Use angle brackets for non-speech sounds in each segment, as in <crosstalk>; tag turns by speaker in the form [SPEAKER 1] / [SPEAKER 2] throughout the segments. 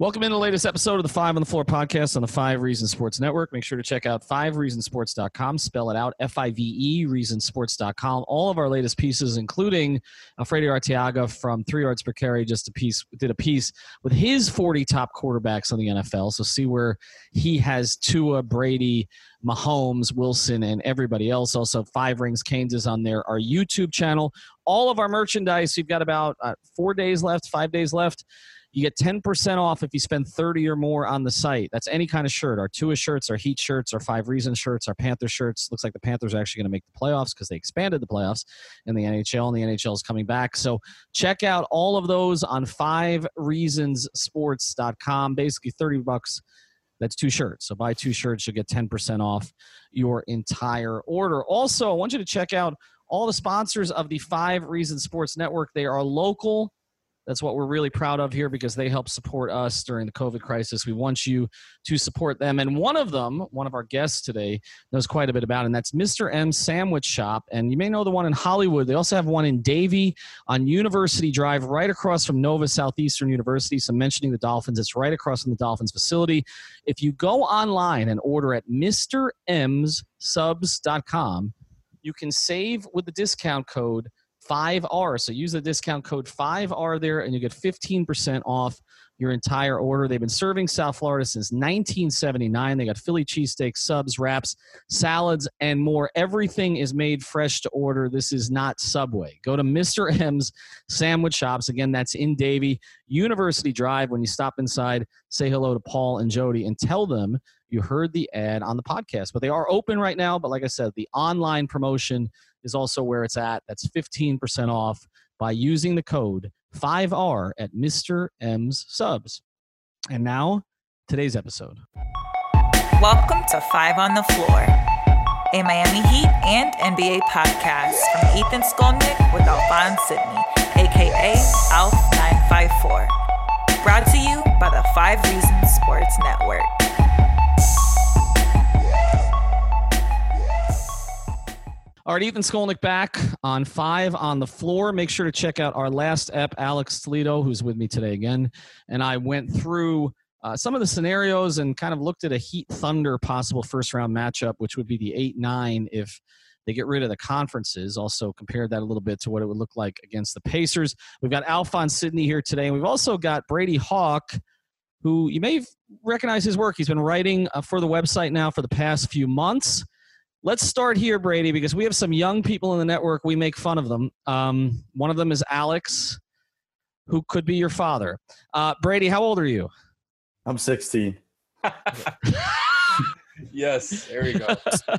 [SPEAKER 1] Welcome in the latest episode of the Five on the Floor podcast on the Five Reasons Sports Network. Make sure to check out fivereasonsports.com. Spell it out F I V E, reasonsports.com. All of our latest pieces, including Alfredo Arteaga from Three Yards Per Carry, just a piece, did a piece with his 40 top quarterbacks on the NFL. So see where he has Tua, Brady, Mahomes, Wilson, and everybody else. Also, Five Rings Canes is on there. Our YouTube channel. All of our merchandise. You've got about uh, four days left, five days left. You get 10% off if you spend 30 or more on the site. That's any kind of shirt. Our Tua shirts, our Heat shirts, our Five Reasons shirts, our Panther shirts. Looks like the Panthers are actually going to make the playoffs because they expanded the playoffs in the NHL, and the NHL is coming back. So check out all of those on fivereasonsports.com. Basically, 30 bucks. That's two shirts. So buy two shirts, you'll get 10% off your entire order. Also, I want you to check out all the sponsors of the Five Reasons Sports Network. They are local that's what we're really proud of here because they help support us during the COVID crisis. We want you to support them. And one of them, one of our guests today, knows quite a bit about, and that's Mr. M Sandwich Shop. And you may know the one in Hollywood. They also have one in Davie on University Drive, right across from Nova Southeastern University. So, mentioning the Dolphins, it's right across from the Dolphins facility. If you go online and order at MrMsSubs.com, you can save with the discount code 5R. So use the discount code 5R there and you get 15% off your entire order. They've been serving South Florida since 1979. They got Philly cheesesteak subs, wraps, salads, and more. Everything is made fresh to order. This is not Subway. Go to Mr. M's Sandwich Shops. Again, that's in Davie, University Drive. When you stop inside, say hello to Paul and Jody and tell them you heard the ad on the podcast. But they are open right now. But like I said, the online promotion is also where it's at. That's 15% off by using the code 5R at Mr. M's Subs. And now, today's episode.
[SPEAKER 2] Welcome to Five on the Floor, a Miami Heat and NBA podcast from Ethan Skolnick with Alphonse Sidney, aka Alf954. Brought to you by the Five Reasons Sports Network.
[SPEAKER 1] All right, Ethan Skolnick back on five on the floor. Make sure to check out our last ep, Alex Toledo, who's with me today again. And I went through uh, some of the scenarios and kind of looked at a Heat Thunder possible first round matchup, which would be the 8 9 if they get rid of the conferences. Also, compared that a little bit to what it would look like against the Pacers. We've got Alphonse Sidney here today, and we've also got Brady Hawk, who you may recognize his work. He's been writing uh, for the website now for the past few months let's start here, Brady, because we have some young people in the network. We make fun of them. Um, one of them is Alex, who could be your father. Uh, Brady, how old are you?
[SPEAKER 3] I'm 16. <laughs>
[SPEAKER 4] yes, there you go.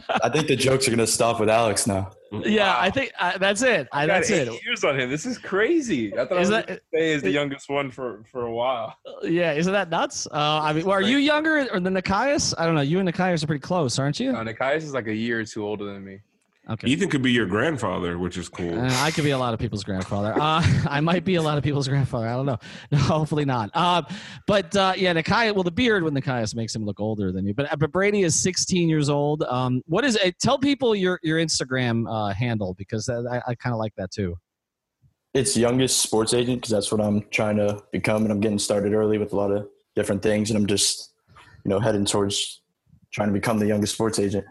[SPEAKER 3] I think the jokes are going to stop with Alex now.
[SPEAKER 1] Yeah, wow. I think uh, that's it. I, that's it.
[SPEAKER 4] Years on him. This is crazy. I thought is I was that, say is the youngest one for for a while. <laughs>
[SPEAKER 1] Yeah, isn't that nuts? Uh, I mean, well, are you younger or than Nikias? I don't know. You and Nikias are pretty close, aren't you?
[SPEAKER 4] No, Nekias is like a year or two older than me.
[SPEAKER 5] Okay. Ethan could be your grandfather, which is cool.
[SPEAKER 1] Uh, I could be a lot of people's grandfather. Uh, <laughs> I might be a lot of people's grandfather. I don't know. <laughs> No, hopefully not. Uh, but uh, yeah, Nekias. Well, the beard with Nekias makes him look older than you. But but Brady is 16 years old. Um, what is it? Tell people your your Instagram uh, handle because I, I kind of like that too.
[SPEAKER 3] It's youngest sports agent because that's what I'm trying to become, and I'm getting started early with a lot of different things, and I'm just you know heading towards trying to become the youngest sports agent.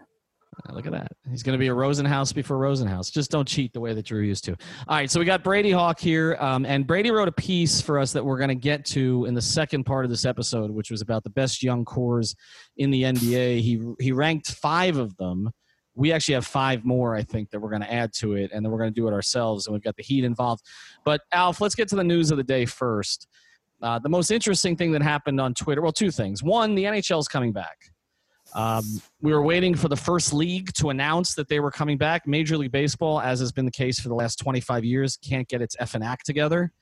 [SPEAKER 1] Look at that. He's going to be a Rosenhaus before Rosenhaus. Just don't cheat the way that you're used to. All right, so we got Brady Hawk here. Um, and Brady wrote a piece for us that we're going to get to in the second part of this episode, which was about the best young cores in the NBA. He, he ranked five of them. We actually have five more, I think, that we're going to add to it, and then we're going to do it ourselves, and we've got the Heat involved. But, Alf, let's get to the news of the day first. Uh, the most interesting thing that happened on Twitter well, two things. One, the NHL is coming back. Um, we were waiting for the first league to announce that they were coming back. Major League Baseball, as has been the case for the last 25 years, can't get its F and act together.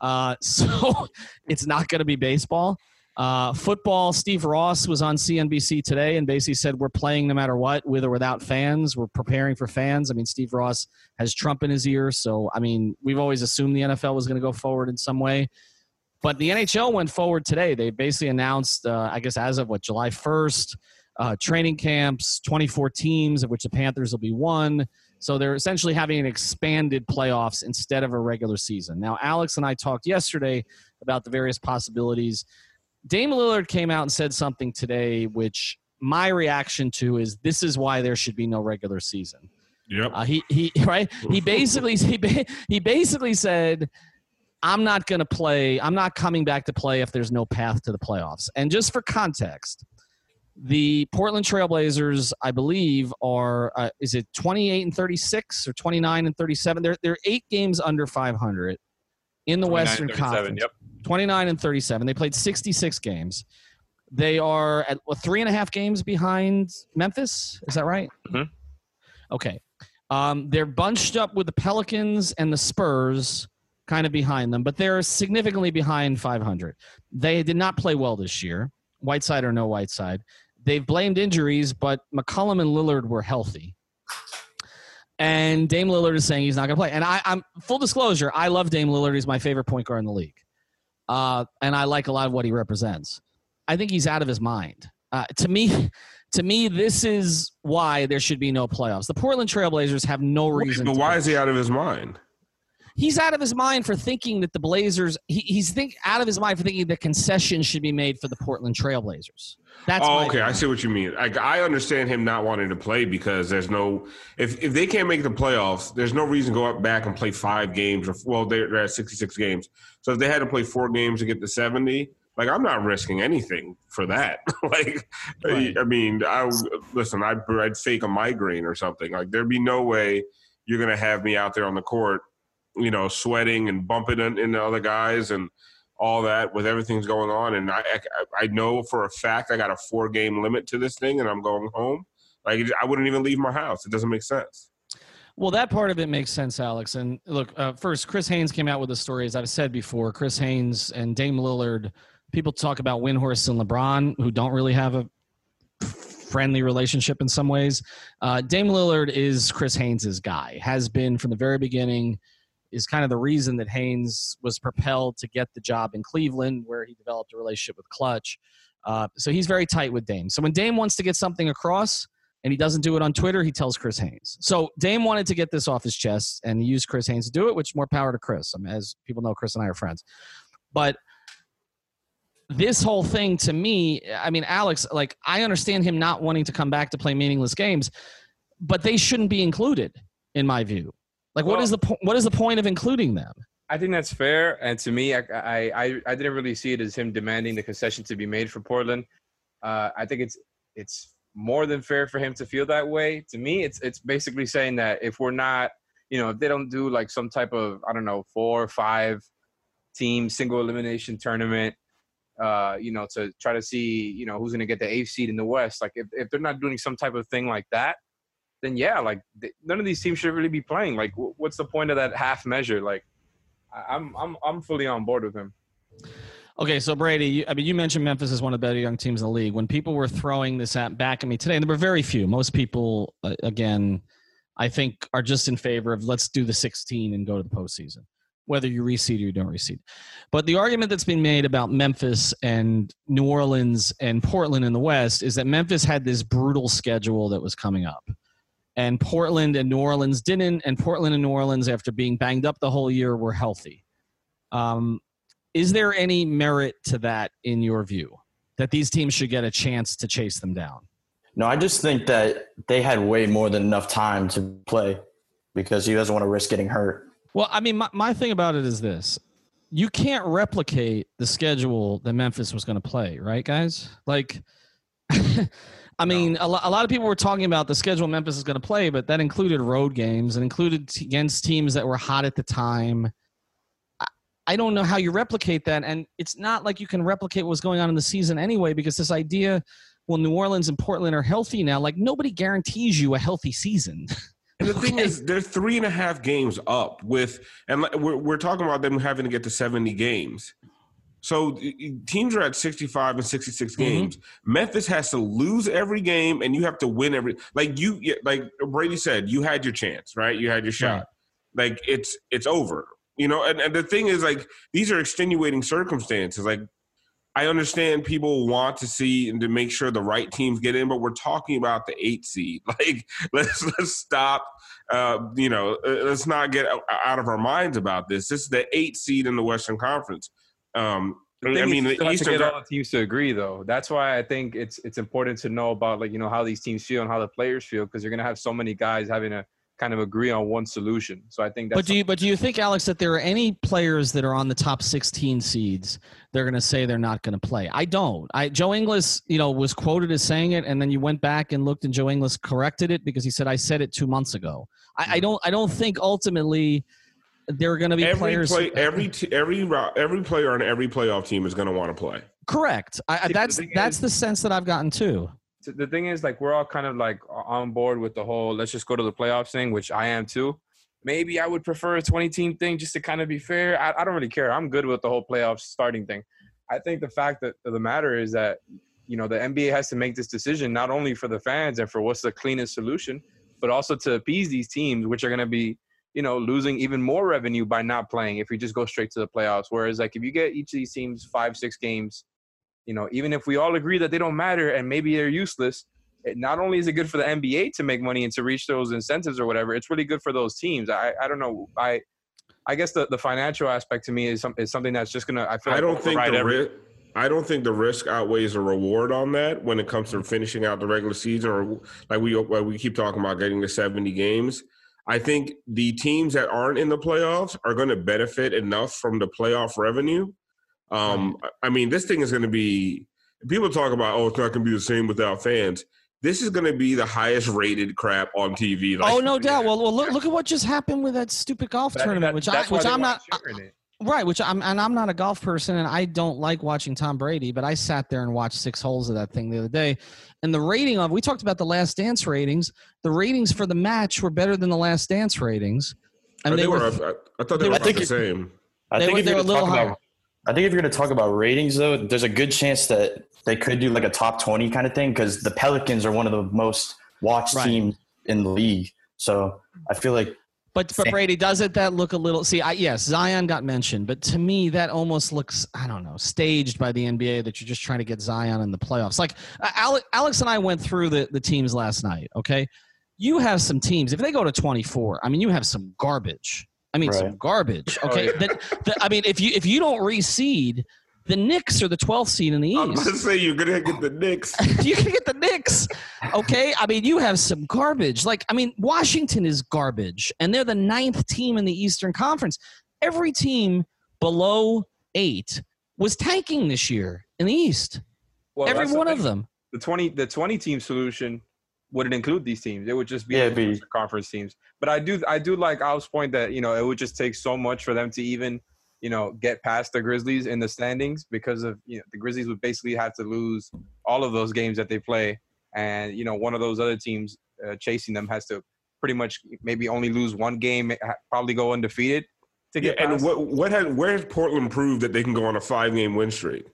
[SPEAKER 1] Uh, <laughs> so it's not going to be baseball. Uh, football, Steve Ross was on CNBC today and basically said, We're playing no matter what, with or without fans. We're preparing for fans. I mean, Steve Ross has Trump in his ear. So, I mean, we've always assumed the NFL was going to go forward in some way. But the NHL went forward today. They basically announced, uh, I guess, as of what, July 1st, uh, training camps, 24 teams, of which the Panthers will be one. So they're essentially having an expanded playoffs instead of a regular season. Now, Alex and I talked yesterday about the various possibilities. Dame Lillard came out and said something today, which my reaction to is this is why there should be no regular season.
[SPEAKER 5] Yep.
[SPEAKER 1] Uh, he he <laughs> right. He <laughs> basically he, he basically said, "I'm not going to play. I'm not coming back to play if there's no path to the playoffs." And just for context, the Portland Trailblazers, I believe, are uh, is it 28 and 36 or 29 and 37? They're they're eight games under 500 in the Western Conference.
[SPEAKER 4] Yep.
[SPEAKER 1] 29 and 37. They played 66 games. They are at well, three and a half games behind Memphis. Is that right?
[SPEAKER 4] Mm-hmm.
[SPEAKER 1] Okay. Um, they're bunched up with the Pelicans and the Spurs kind of behind them, but they're significantly behind 500. They did not play well this year, Whiteside or no Whiteside. They've blamed injuries, but McCollum and Lillard were healthy. And Dame Lillard is saying he's not going to play. And I, I'm full disclosure, I love Dame Lillard. He's my favorite point guard in the league uh, and I like a lot of what he represents. I think he's out of his mind. Uh, to me, <laughs> to me, this is why there should be no playoffs. The Portland Trailblazers have no reason.
[SPEAKER 5] But why is he out of his mind?
[SPEAKER 1] He's out of his mind for thinking that the Blazers. He, he's think out of his mind for thinking that concessions should be made for the Portland Trailblazers. That's
[SPEAKER 5] oh, okay. I see what you mean. I, I understand him not wanting to play because there's no if if they can't make the playoffs, there's no reason to go up back and play five games or well they're, they're at 66 games. So if they had to play four games to get to 70, like I'm not risking anything for that. <laughs> like, right. I, I, mean, I listen. I'd, I'd fake a migraine or something. Like there'd be no way you're gonna have me out there on the court, you know, sweating and bumping into other guys and all that with everything's going on. And I, I, I know for a fact I got a four game limit to this thing, and I'm going home. Like I wouldn't even leave my house. It doesn't make sense.
[SPEAKER 1] Well, that part of it makes sense, Alex. And look, uh, first, Chris Haynes came out with a story, as I've said before. Chris Haynes and Dame Lillard. People talk about Windhorst and LeBron, who don't really have a friendly relationship in some ways. Uh, Dame Lillard is Chris Haynes's guy. Has been from the very beginning. Is kind of the reason that Haynes was propelled to get the job in Cleveland, where he developed a relationship with Clutch. Uh, so he's very tight with Dame. So when Dame wants to get something across, and he doesn't do it on Twitter, he tells Chris Haynes. So Dame wanted to get this off his chest, and he used Chris Haynes to do it, which more power to Chris. I mean, as people know, Chris and I are friends. But this whole thing to me, I mean, Alex, like I understand him not wanting to come back to play meaningless games, but they shouldn't be included, in my view. Like, well, what is the po- what is the point of including them?
[SPEAKER 4] I think that's fair, and to me, I, I I didn't really see it as him demanding the concession to be made for Portland. Uh, I think it's it's more than fair for him to feel that way. To me, it's it's basically saying that if we're not, you know, if they don't do like some type of I don't know four or five team single elimination tournament, uh, you know, to try to see you know who's going to get the eighth seed in the West. Like if if they're not doing some type of thing like that, then yeah, like none of these teams should really be playing. Like what's the point of that half measure? Like I'm I'm I'm fully on board with him.
[SPEAKER 1] Okay, so Brady, you, I mean, you mentioned Memphis is one of the better young teams in the league. When people were throwing this at back at me today, and there were very few. Most people, uh, again, I think, are just in favor of let's do the 16 and go to the postseason, whether you reseed or you don't reseed. But the argument that's been made about Memphis and New Orleans and Portland in the West is that Memphis had this brutal schedule that was coming up. And Portland and New Orleans didn't, and Portland and New Orleans, after being banged up the whole year, were healthy. Um, is there any merit to that in your view? That these teams should get a chance to chase them down?
[SPEAKER 3] No, I just think that they had way more than enough time to play because he doesn't want to risk getting hurt.
[SPEAKER 1] Well, I mean, my, my thing about it is this you can't replicate the schedule that Memphis was going to play, right, guys? Like, <laughs> I mean, no. a, lo- a, lot of people were talking about the schedule Memphis is going to play, but that included road games and included t- against teams that were hot at the time. I don't know how you replicate that. And it's not like you can replicate what's going on in the season anyway, because this idea, well, New Orleans and Portland are healthy now, like nobody guarantees you a healthy season.
[SPEAKER 5] And the <laughs> thing
[SPEAKER 1] Okay.
[SPEAKER 5] is, they're three and a half games up with, and we're, we're talking about them having to get to 70 games. So teams are at 65 and 66
[SPEAKER 1] Mm-hmm.
[SPEAKER 5] games. Memphis has to lose every game, and you have to win every. Like you, like Brady said, you had your chance, right? You had your shot.
[SPEAKER 1] Right.
[SPEAKER 5] Like it's it's over, you know. And, and the thing is, like these are extenuating circumstances. Like I understand people want to see and to make sure the right teams get in, but we're talking about the eight seed. <laughs> Like let's let's stop. Uh, you know, uh, let's not get out of our minds about this. This is the eight seed in the Western Conference. Um,
[SPEAKER 4] The
[SPEAKER 5] I mean,
[SPEAKER 4] is,
[SPEAKER 5] the
[SPEAKER 4] still have to
[SPEAKER 5] Eastern.
[SPEAKER 4] get all the teams to agree, though. That's why I think it's it's important to know about like you know how these teams feel and how the players feel because you're gonna have so many guys having to kind of agree on one solution. So I think that's
[SPEAKER 1] But do you but do you think, Alex, that there are any players that are on the top 16 seeds they're going to say they're not going to play? I don't. I Joe Ingles, you know, was quoted as saying it, and then you went back and looked, and Joe Ingles corrected it because he said I said it two months ago. I, I don't. I don't think ultimately there are going to be
[SPEAKER 5] every
[SPEAKER 1] players.
[SPEAKER 5] play, <laughs> every t- every every player on every playoff team is going to want to play.
[SPEAKER 1] correct. I, I,
[SPEAKER 4] See,
[SPEAKER 1] that's
[SPEAKER 4] thing
[SPEAKER 1] that's
[SPEAKER 4] is-
[SPEAKER 1] the sense that I've gotten too.
[SPEAKER 4] The thing is, like, we're all kind of like on board with the whole let's just go to the playoffs thing, which I am too. Maybe I would prefer a 20 team thing just to kind of be fair. I, I don't really care. I'm good with the whole playoffs starting thing. I think the fact that the matter is that, you know, the NBA has to make this decision not only for the fans and for what's the cleanest solution, but also to appease these teams, which are going to be, you know, losing even more revenue by not playing if we just go straight to the playoffs. Whereas, like, if you get each of these teams five, six games, you know, even if we all agree that they don't matter and maybe they're useless, it, not only is it good for the NBA to make money and to reach those incentives or whatever, it's really good for those teams. I, I don't know. I I guess the, the financial aspect to me is, some, is something that's just gonna. I feel.
[SPEAKER 5] I don't think the
[SPEAKER 4] every-
[SPEAKER 5] risk. I don't think the risk outweighs the reward on that when it comes to finishing out the regular season, or like we like we keep talking about getting to seventy games. I think the teams that aren't in the playoffs are going to benefit enough from the playoff revenue. Um, I mean, this thing is going to be. People talk about, oh, it's not going to be the same without fans. This is going to be the highest rated crap on TV. Like,
[SPEAKER 1] oh no doubt. <laughs> Well, well, look, look at what just happened with that stupid golf
[SPEAKER 4] But I think
[SPEAKER 1] tournament,
[SPEAKER 4] that-
[SPEAKER 1] which I which I'm not.
[SPEAKER 4] to share in it.
[SPEAKER 1] Right, which I'm and I'm not a golf person and I don't like watching Tom Brady, but I sat there and watched six holes of that thing the other day. And the rating of we talked about the last dance ratings. The ratings for the match were better than the last dance ratings. And
[SPEAKER 5] they,
[SPEAKER 1] they,
[SPEAKER 5] were.
[SPEAKER 1] were,
[SPEAKER 5] I, I thought they
[SPEAKER 1] they
[SPEAKER 5] were
[SPEAKER 1] were-
[SPEAKER 5] about the
[SPEAKER 3] it-
[SPEAKER 5] same.
[SPEAKER 3] I think
[SPEAKER 1] were-
[SPEAKER 3] if
[SPEAKER 1] they
[SPEAKER 3] you're
[SPEAKER 1] were
[SPEAKER 3] gonna
[SPEAKER 1] a little
[SPEAKER 3] talk
[SPEAKER 1] higher.
[SPEAKER 3] about, I think if you're going to talk about ratings, though, there's a good chance that they could do like a top 20 kind of thing because the Pelicans are one of the most watched
[SPEAKER 1] Right.
[SPEAKER 3] teams in the league. So I feel like
[SPEAKER 1] but but Brady doesn't that look a little see I yes, Zion got mentioned, but to me that almost looks I don't know, staged by the NBA that you're just trying to get Zion in the playoffs. Like uh, Ale- Alex and I went through the the teams last night, okay? You have some teams if they go to 24, I mean you have some garbage. I mean some
[SPEAKER 3] Right.
[SPEAKER 1] garbage,
[SPEAKER 4] Oh,
[SPEAKER 1] okay?
[SPEAKER 4] yeah.
[SPEAKER 1] that, that- I mean if you if you don't reseed the Knicks are the 12th seed in the East.
[SPEAKER 5] I'm going to say you're going to get the Knicks. <laughs>
[SPEAKER 1] you can get the Knicks. Okay. I mean, you have some garbage. Like, I mean, Washington is garbage, and they're the ninth team in the Eastern Conference. Every team below eight was tanking this year in the East.
[SPEAKER 4] Well,
[SPEAKER 1] Every one of them.
[SPEAKER 4] the 20 the 20 team solution wouldn't include these teams. It would just be
[SPEAKER 3] Yeah, be-
[SPEAKER 4] conference teams. But I do I do like Al's point that you know it would just take so much for them to even you know get past the Grizzlies in the standings because of you know the Grizzlies would basically have to lose all of those games that they play, and you know one of those other teams uh, chasing them has to pretty much maybe only lose one game, probably go undefeated to
[SPEAKER 5] Yeah,
[SPEAKER 4] get
[SPEAKER 5] and
[SPEAKER 4] past.
[SPEAKER 5] what what has where has Portland proved that they can go on a five game win streak?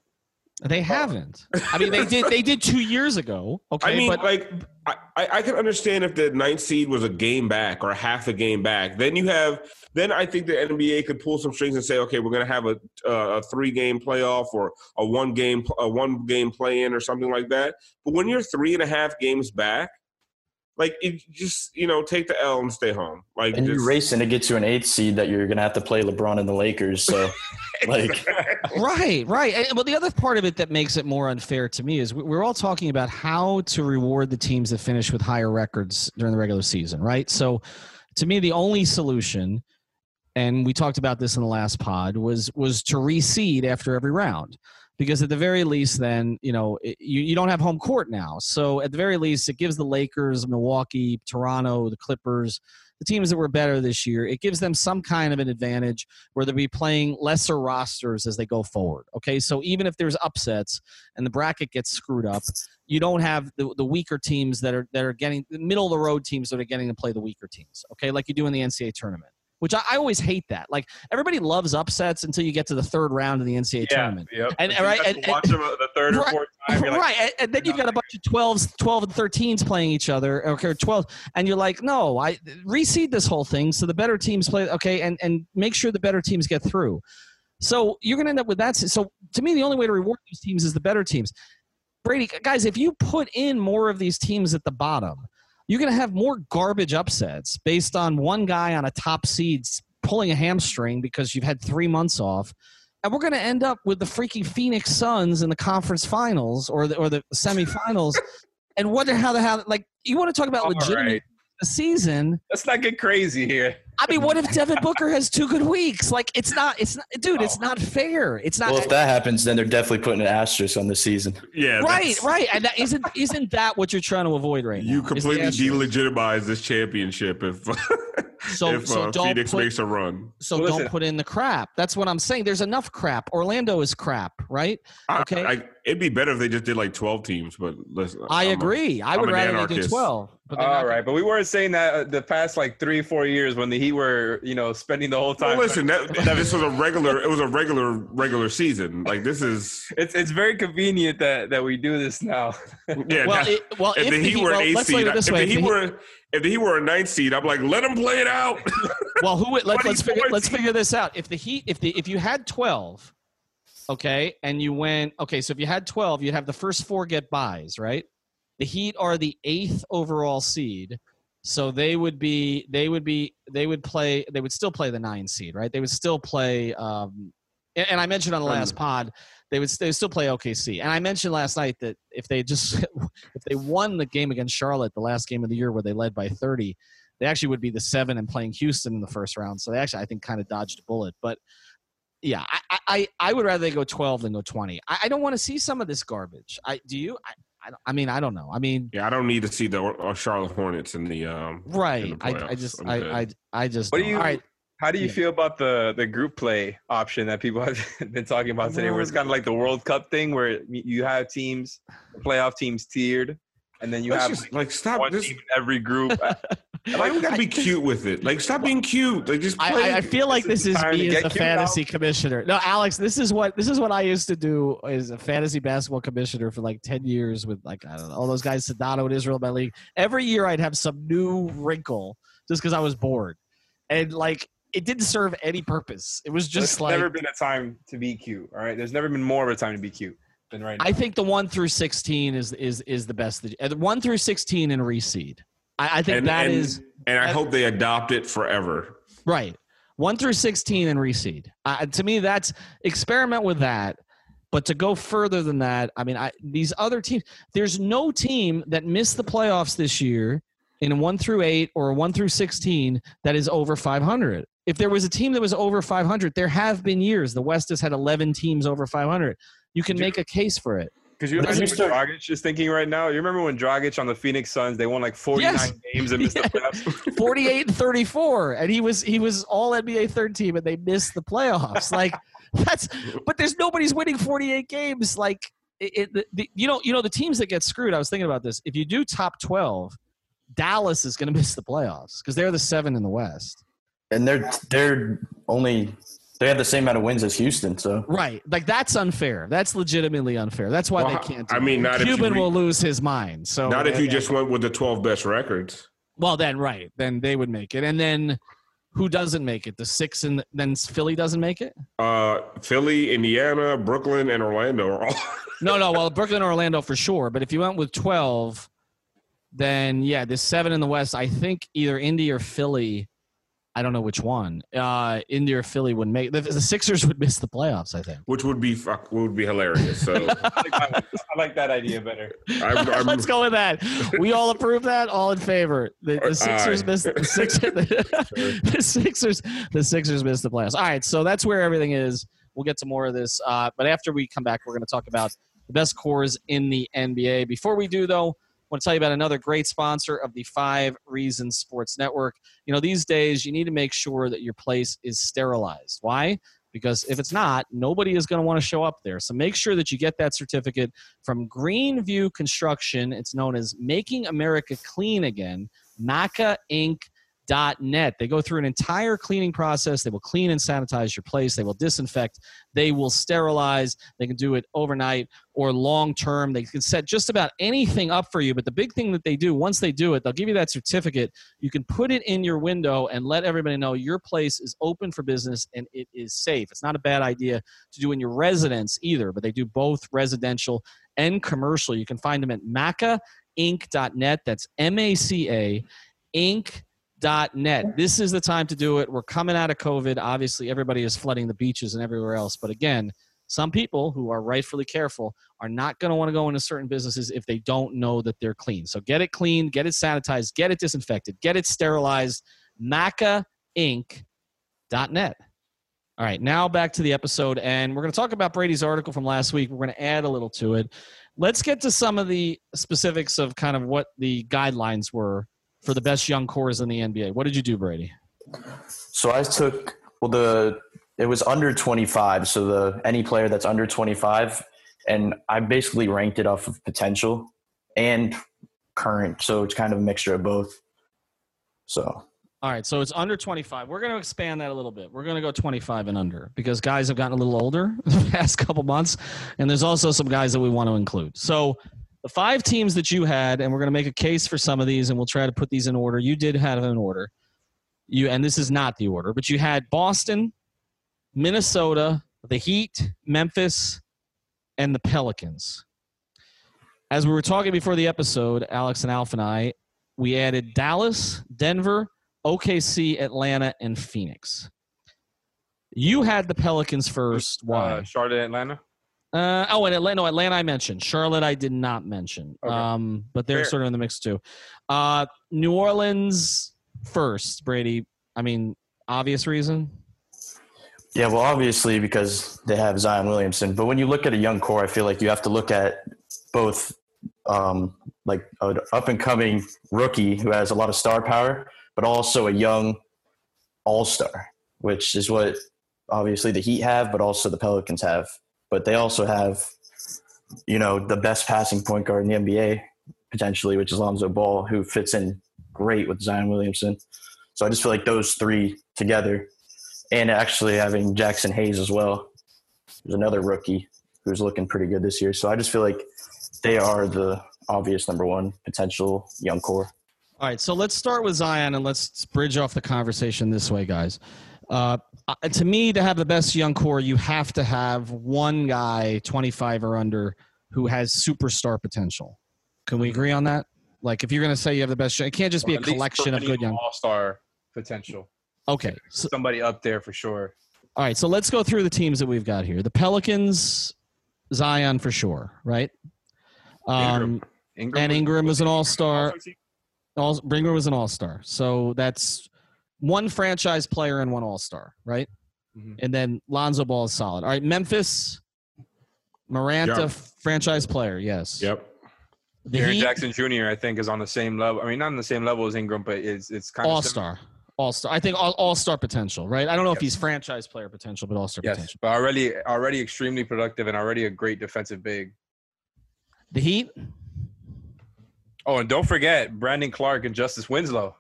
[SPEAKER 1] They haven't. I mean, they <laughs> did. They did two years ago. Okay,
[SPEAKER 5] I mean,
[SPEAKER 1] but
[SPEAKER 5] like I, I I can understand if the ninth seed was a game back or half a game back. Then you have then I think the NBA could pull some strings and say, okay, we're going to have a uh, a three game playoff or a one game a one game play in or something like that. But when you're three and a half games back, like it just you know take the L and stay home. Like
[SPEAKER 3] and
[SPEAKER 5] just,
[SPEAKER 3] you're racing to get to an eighth seed that you're going to have to play LeBron and the Lakers. So <laughs> like
[SPEAKER 1] right, right. And, well, the other part of it that makes it more unfair to me is we- we're all talking about how to reward the teams that finish with higher records during the regular season, right? So, to me, the only solution, and we talked about this in the last pod, was was to reseed after every round, because at the very least, then you know it, you you don't have home court now. So at the very least, it gives the Lakers, Milwaukee, Toronto, the Clippers. The teams that were better this year, it gives them some kind of an advantage where they'll be playing lesser rosters as they go forward. Okay, so even if there's upsets and the bracket gets screwed up, you don't have the, the weaker teams that are that are getting the middle of the road teams that are getting to play the weaker teams. Okay, like you do in the NCAA tournament which I, I, always hate that. Like everybody loves upsets until you get to the third round of the NCAA
[SPEAKER 4] yeah,
[SPEAKER 1] tournament.
[SPEAKER 4] Yep.
[SPEAKER 1] And,
[SPEAKER 4] and
[SPEAKER 1] right,
[SPEAKER 4] and, watch them the third
[SPEAKER 1] right,
[SPEAKER 4] or fourth time.
[SPEAKER 1] Right,
[SPEAKER 4] like,
[SPEAKER 1] and, and, then you've got a bunch of 12s, 12 and 13s playing each other, okay, 12, and you're like, no, I reseed this whole thing so the better teams play, okay, and, and make sure the better teams get through. So you're going to end up with that. So to me, the only way to reward those teams is the better teams. Brady, guys, if you put in more of these teams at the bottom, you're going to have more garbage upsets based on one guy on a top seed pulling a hamstring because you've had three months off. And we're going to end up with the freaking Phoenix Suns in the conference finals or the, or the semifinals. <laughs> and wonder how the hell, like, you want to talk about
[SPEAKER 4] All
[SPEAKER 1] legitimate
[SPEAKER 4] right.
[SPEAKER 1] Season.
[SPEAKER 4] Let's not get crazy here.
[SPEAKER 1] I mean, what if Devin Booker has two good weeks? Like, it's not, it's not, dude, it's not fair. It's not.
[SPEAKER 3] Well, if that happens, then they're definitely putting an asterisk on the season.
[SPEAKER 5] Yeah,
[SPEAKER 1] right, right. And that isn't, isn't that what you're trying to avoid right now?
[SPEAKER 5] You completely delegitimize this championship if <laughs>
[SPEAKER 1] So-
[SPEAKER 5] if
[SPEAKER 1] so
[SPEAKER 5] uh,
[SPEAKER 1] don't
[SPEAKER 5] Phoenix
[SPEAKER 1] put-
[SPEAKER 5] makes a run.
[SPEAKER 1] So
[SPEAKER 4] Well,
[SPEAKER 1] don't
[SPEAKER 4] listen.
[SPEAKER 1] put in the crap. That's what I'm saying. There's enough crap. Orlando is crap, right? Okay.
[SPEAKER 5] I, it'd be better if they just did like twelve teams, but listen,
[SPEAKER 1] I
[SPEAKER 5] I'm
[SPEAKER 1] agree. I would rather they do 12. But
[SPEAKER 4] All
[SPEAKER 1] not
[SPEAKER 4] right, but we weren't saying that uh, the past like three, four years when the Heat were, you know, spending the whole time.
[SPEAKER 5] Well, listen, that, this was a regular. It was a regular regular season. Like this is <laughs>
[SPEAKER 4] it's it's very convenient that that we do this now. <laughs>
[SPEAKER 5] yeah.
[SPEAKER 1] Well,
[SPEAKER 5] that-
[SPEAKER 1] it, well,
[SPEAKER 5] if, the Heat were
[SPEAKER 1] well,
[SPEAKER 5] an eight seed, if
[SPEAKER 1] this
[SPEAKER 5] the. Heat
[SPEAKER 1] If the Heat-
[SPEAKER 5] were if the Heat were a ninth seed, I'm like, let them play it out. <laughs>
[SPEAKER 1] well, who would, let, let's figure let's figure this out. If the Heat, if the if you had 12, okay, and you went okay, so if you had 12, you'd have the first four get buys, right? The Heat are the eighth overall seed, so they would be they would be they would play they would still play the nine seed, right? They would still play. Um, and, and I mentioned on the last pod they would they would still play OKC. And I mentioned last night that if they just <laughs> if they won the game against Charlotte, the last game of the year where they led by 30, they actually would be the seven and playing Houston in the first round. So they actually I think kind of dodged a bullet. But yeah, I I, I would rather they go 12 than go 20. I, I don't want to see some of this garbage. I do you? I, I, I mean I don't know. I mean
[SPEAKER 5] yeah, I don't need to see the uh, Charlotte Hornets in the um.
[SPEAKER 1] right.
[SPEAKER 5] in the
[SPEAKER 1] I, I just
[SPEAKER 5] I'm
[SPEAKER 1] I. I I just
[SPEAKER 4] What do you?
[SPEAKER 1] all right.
[SPEAKER 4] How do you
[SPEAKER 1] Yeah.
[SPEAKER 4] feel about the the group play option that people <laughs> have been talking about today, where it's kind of like the World Cup thing, where you have teams, playoff teams tiered, and then you
[SPEAKER 5] Let's
[SPEAKER 4] have
[SPEAKER 5] just
[SPEAKER 4] like,
[SPEAKER 5] like stop
[SPEAKER 4] one
[SPEAKER 5] this.
[SPEAKER 4] team in every group. <laughs>
[SPEAKER 5] Why we gotta be cute with it? Like stop being cute. Like just.
[SPEAKER 1] I, I, feel like
[SPEAKER 4] This
[SPEAKER 1] this
[SPEAKER 4] is
[SPEAKER 1] me as a fantasy commissioner. No, Alex, this is what this is what I used to do as a fantasy basketball commissioner for like ten years with like I don't know all those guys Sedano and Israel in my league. Every year I'd have some new wrinkle just because I was bored, and like it didn't serve any purpose. It was
[SPEAKER 4] There's
[SPEAKER 1] just like
[SPEAKER 4] never been a time to be cute. All right, there's never been more of a time to be cute than right now.
[SPEAKER 1] I think the one through sixteen is is is the best. The one through sixteen in reseed. I, I think
[SPEAKER 5] and,
[SPEAKER 1] that
[SPEAKER 5] and,
[SPEAKER 1] is.
[SPEAKER 5] and I hope they adopt it forever.
[SPEAKER 1] Right. One through 16 and reseed. Uh, to me, that's experiment with that. But to go further than that, I mean, I, these other teams, there's no team that missed the playoffs this year in one through eight or one through 16 that is over 500. If there was a team that was over 500, there have been years. The West has had 11 teams over 500. You can make a case for it.
[SPEAKER 4] Because you
[SPEAKER 3] But
[SPEAKER 4] imagine
[SPEAKER 3] you
[SPEAKER 4] what
[SPEAKER 3] start-
[SPEAKER 4] Dragic is thinking right now. You remember when Dragic on the Phoenix Suns, they won like 49
[SPEAKER 1] Yes.
[SPEAKER 4] games and missed <laughs>
[SPEAKER 1] Yeah.
[SPEAKER 4] the playoffs. <laughs>
[SPEAKER 1] 48 and 34 and he was he was all NBA third team and they missed the playoffs like <laughs> that's but there's nobody's winning 48 games like it, it the, the, you know you know the teams that get screwed I was thinking about this if you do top 12 Dallas is going to miss the playoffs because they're the seven in the West
[SPEAKER 3] And they're they're only they have the same amount of wins as Houston. So
[SPEAKER 1] right like that's unfair that's legitimately unfair that's why
[SPEAKER 5] Well,
[SPEAKER 1] they can't do
[SPEAKER 5] I mean,
[SPEAKER 1] it.
[SPEAKER 5] not if
[SPEAKER 1] Cuban
[SPEAKER 5] re-
[SPEAKER 1] will lose his mind so
[SPEAKER 5] Not if you just went with the 12 best records.
[SPEAKER 1] well then right then they would make it and then who doesn't make it the six and then Philly doesn't make it
[SPEAKER 5] Uh, Philly, Indiana, Brooklyn, and Orlando are all. <laughs>
[SPEAKER 1] No, no. Well, Brooklyn, and Orlando for sure. But if you went with twelve, then yeah, the seven in the West. I think either Indy or Philly. I don't know which one. Uh, Indy or Philly would make the, the Sixers would miss the playoffs. I think.
[SPEAKER 5] which would be fuck, would be hilarious. So <laughs>
[SPEAKER 4] I, like that. I like that idea better.
[SPEAKER 5] I'm, <laughs> I'm,
[SPEAKER 1] Let's go with that. We all approve that. All in favor. The, the Sixers
[SPEAKER 5] Aye.
[SPEAKER 1] missed <laughs> the Sixers. The, Sixers. The Sixers missed the playoffs. All right, so that's where everything is. We'll get to more of this, uh, but after we come back, we're going to talk about the best cores in the NBA. Before we do, though, want to tell you about another great sponsor of the Five Reasons Sports Network. You know, these days you need to make sure that your place is sterilized. Why? Because if it's not, nobody is going to want to show up there. So make sure that you get that certificate from Greenview Construction. It's known as Making America Clean Again, Maca Inc net. They go through an entire cleaning process. They will clean and sanitize your place. They will disinfect. They will sterilize. They can do it overnight or long term. They can set just about anything up for you. But the big thing that they do, once they do it, they'll give you that certificate. You can put it in your window and let everybody know your place is open for business and it is safe. It's not a bad idea to do in your residence either, but they do both residential and commercial. You can find them at macainc.net. That's M A C A Inc net. This is the time to do it. We're coming out of COVID. Obviously, everybody is flooding the beaches and everywhere else. But again, some people who are rightfully careful are not going to want to go into certain businesses if they don't know that they're clean. So get it clean, get it sanitized, get it disinfected, get it sterilized. MacaInc.net. All right, now back to the episode, and we're going to talk about Brady's article from last week. We're going to add a little to it. Let's get to some of the specifics of kind of what the guidelines were for the best young cores in the NBA. What did you do, Brady?
[SPEAKER 3] So I took well the it was under 25, so the any player that's under 25 and I basically ranked it off of potential and current. So it's kind of a mixture of both. So
[SPEAKER 1] all right, so it's under 25. We're going to expand that a little bit. We're going to go 25 and under because guys have gotten a little older <laughs> the past couple months, and there's also some guys that we want to include. So the five teams that you had, and we're going to make a case for some of these, and we'll try to put these in order. You did have an order. You and this is not the order, but you had Boston, Minnesota, the Heat, Memphis, and the Pelicans. As we were talking before the episode, Alex and Alf and I, we added Dallas, Denver, OKC, Atlanta, and Phoenix. You had the Pelicans first. Why?
[SPEAKER 4] Uh, Charlotte, Atlanta.
[SPEAKER 1] Uh, oh, and Atlanta, no, Atlanta I mentioned. Charlotte I did not mention. Okay. Um, but they're Fair. sort of in the mix too. Uh, New Orleans first, Brady. I mean, obvious reason.
[SPEAKER 3] Yeah, well, obviously because they have Zion Williamson. But when you look at a young core, I feel like you have to look at both um, like an up and coming rookie who has a lot of star power, but also a young all star, which is what obviously the Heat have, but also the Pelicans have but they also have, you know, the best passing point guard in the NBA potentially, which is Lonzo Ball, who fits in great with Zion Williamson. So I just feel like those three together, and actually having Jaxson Hayes as well, who's another rookie who's looking pretty good this year. So I just feel like they are the obvious number one potential young core.
[SPEAKER 1] All right, so let's start with Zion and let's bridge off the conversation this way, guys. Uh, uh, to me, to have the best young core, you have to have one guy, 25 or under, who has superstar potential. Can we agree on that? Like, if you're going to say you have the best, it can't just be a collection of good young
[SPEAKER 4] all star potential.
[SPEAKER 1] Okay,
[SPEAKER 4] so, somebody up there for sure.
[SPEAKER 1] All right, so let's go through the teams that we've got here. The Pelicans, Zion for sure, right? Um, Ingram. Ingram and Ingram was an all star. All, Ingram was an all star. So that's one franchise player and one all star, right? Mm-hmm. And then Lonzo Ball is solid. All right, Memphis, Moranta, yep. franchise player, yes.
[SPEAKER 5] Yep.
[SPEAKER 4] The Jaren Jackson Jr. I think is on the same level. I mean, not on the same level as Ingram, but it's it's kind
[SPEAKER 1] all
[SPEAKER 4] of
[SPEAKER 1] all star. All star. I think all, all star potential, right? I don't know yes. if he's franchise player potential, but all star yes, potential.
[SPEAKER 4] But already already extremely productive and already a great defensive big.
[SPEAKER 1] The Heat.
[SPEAKER 4] Oh, and don't forget Brandon Clarke and Justice Winslow.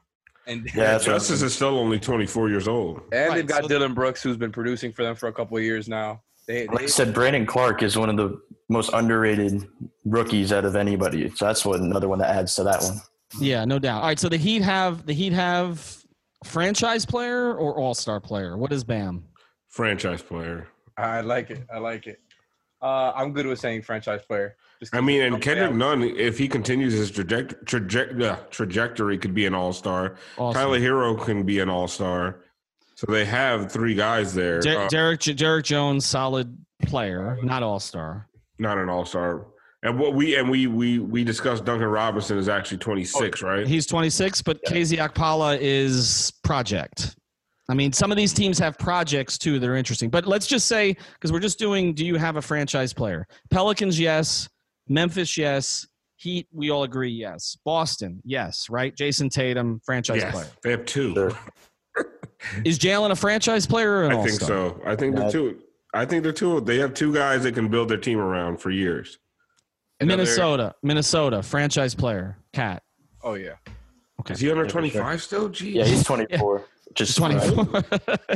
[SPEAKER 5] And yeah, Justice is still only 24 years old.
[SPEAKER 4] And right, they've got so Dillon Brooks, who's been producing for them for a couple of years now.
[SPEAKER 3] They, like I said, Brandon Clarke is one of the most underrated rookies out of anybody. So that's what another one that adds to that one.
[SPEAKER 1] Yeah, no doubt. All right, so the Heat have the Heat have franchise player or all star player. What is Bam?
[SPEAKER 5] Franchise player.
[SPEAKER 4] I like it. I like it. Uh, I'm good with saying franchise player.
[SPEAKER 5] I mean, and Kendrick Nunn, if he continues his trajectory, trajectory, trajectory could be an all star. Awesome. Tyler Herro can be an all star. So they have three guys there.
[SPEAKER 1] Der- uh, Derrick Derrick Jones, solid player, not all star.
[SPEAKER 5] Not an all star. And what we and we we we discussed Duncan Robinson is actually 26, oh, right?
[SPEAKER 1] He's 26, but yeah. KZ Okpala is project. I mean, some of these teams have projects too that are interesting. But let's just say because we're just doing do you have a franchise player? Pelicans, yes. Memphis, yes. Heat, we all agree, yes. Boston, yes, right? Jayson Tatum, franchise
[SPEAKER 5] Yes,
[SPEAKER 1] player.
[SPEAKER 5] they have two.
[SPEAKER 3] Sure. <laughs>
[SPEAKER 1] Is Jaylen a franchise player or an
[SPEAKER 5] I
[SPEAKER 1] all
[SPEAKER 5] think
[SPEAKER 1] star?
[SPEAKER 5] so. I think
[SPEAKER 3] Yeah.
[SPEAKER 5] the two. I think they're two. They have two guys that can build their team around for years.
[SPEAKER 4] Another-
[SPEAKER 1] Minnesota, Minnesota, franchise player, Cat.
[SPEAKER 4] Oh yeah. Okay.
[SPEAKER 5] Is he under twenty five sure. still? Jeez.
[SPEAKER 3] Yeah, he's 24. <laughs> Just
[SPEAKER 1] 24. <laughs>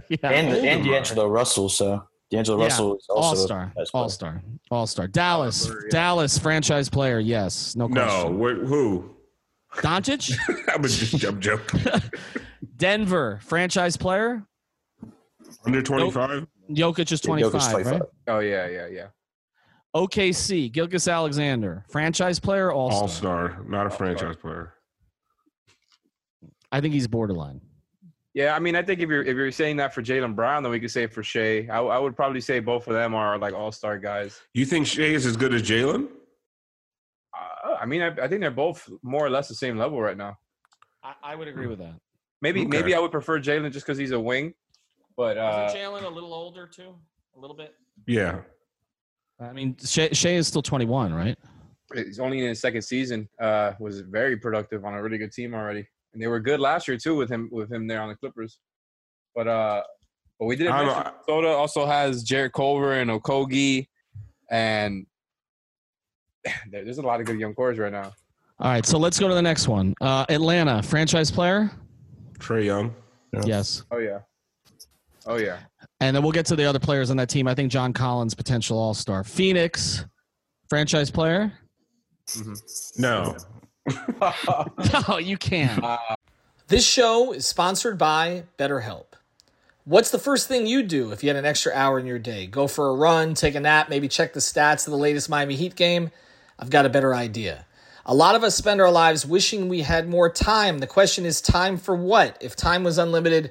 [SPEAKER 1] yeah.
[SPEAKER 3] And,
[SPEAKER 5] Old
[SPEAKER 3] and
[SPEAKER 5] am I?
[SPEAKER 3] D'Angelo Russell. So D'Angelo
[SPEAKER 1] Yeah.
[SPEAKER 3] Russell is also
[SPEAKER 1] all star,
[SPEAKER 3] franchise player.
[SPEAKER 1] all star, all star. Dallas,
[SPEAKER 4] Blur, yeah.
[SPEAKER 1] Dallas franchise player. Yes, no
[SPEAKER 5] No.
[SPEAKER 1] question.
[SPEAKER 5] Where, who?
[SPEAKER 1] Doncic, <laughs>
[SPEAKER 5] I was just jump joking. <laughs>
[SPEAKER 1] Denver franchise player.
[SPEAKER 5] Under twenty five.
[SPEAKER 1] Jokic is
[SPEAKER 3] Yeah,
[SPEAKER 1] twenty
[SPEAKER 3] Jokic's
[SPEAKER 1] right?
[SPEAKER 4] Oh yeah, yeah, yeah.
[SPEAKER 1] OKC, Gilgeous-Alexander, franchise player, all
[SPEAKER 5] All
[SPEAKER 1] star.
[SPEAKER 5] star, not a franchise player.
[SPEAKER 1] I think he's borderline.
[SPEAKER 4] Yeah, I mean, I think if you're if you're saying that for Jaylen Brown, then we could say it for Shai. I, I would probably say both of them are like all star guys.
[SPEAKER 5] You think Shai is as good as Jaylen?
[SPEAKER 4] Uh, I mean, I, I think they're both more or less the same level right now.
[SPEAKER 1] I, I would agree with that.
[SPEAKER 4] Maybe
[SPEAKER 5] Okay.
[SPEAKER 4] maybe I would prefer Jaylen just because he's a wing, but uh,
[SPEAKER 1] Jaylen a little older too? A little bit.
[SPEAKER 5] Yeah.
[SPEAKER 1] I mean, Shai, Shai is still twenty one, right?
[SPEAKER 4] he's only in his second season. Uh, was very productive on a really good team already, and they were good last year too with him with him there on the Clippers. But uh, but we didn't mention
[SPEAKER 5] know.
[SPEAKER 4] Minnesota also has Jarrett Culver and Okogie, and <sighs> there's a lot of good young cores right now.
[SPEAKER 1] All right, so let's go to the next one. Uh, Atlanta franchise player.
[SPEAKER 5] Trae Young.
[SPEAKER 3] Yeah.
[SPEAKER 1] Yes.
[SPEAKER 4] Oh yeah, oh yeah.
[SPEAKER 1] And then we'll get to the other players on that team. I think John Collins, potential all star. Phoenix, franchise player. Mm-hmm.
[SPEAKER 5] No. <laughs>
[SPEAKER 1] No, you can't.
[SPEAKER 6] Uh, this show is sponsored by BetterHelp. What's the first thing you do if you had an extra hour in your day? Go for a run, take a nap, maybe check the stats of the latest Miami Heat game? I've got a better idea. A lot of us spend our lives wishing we had more time. The question is time for what? If time was unlimited,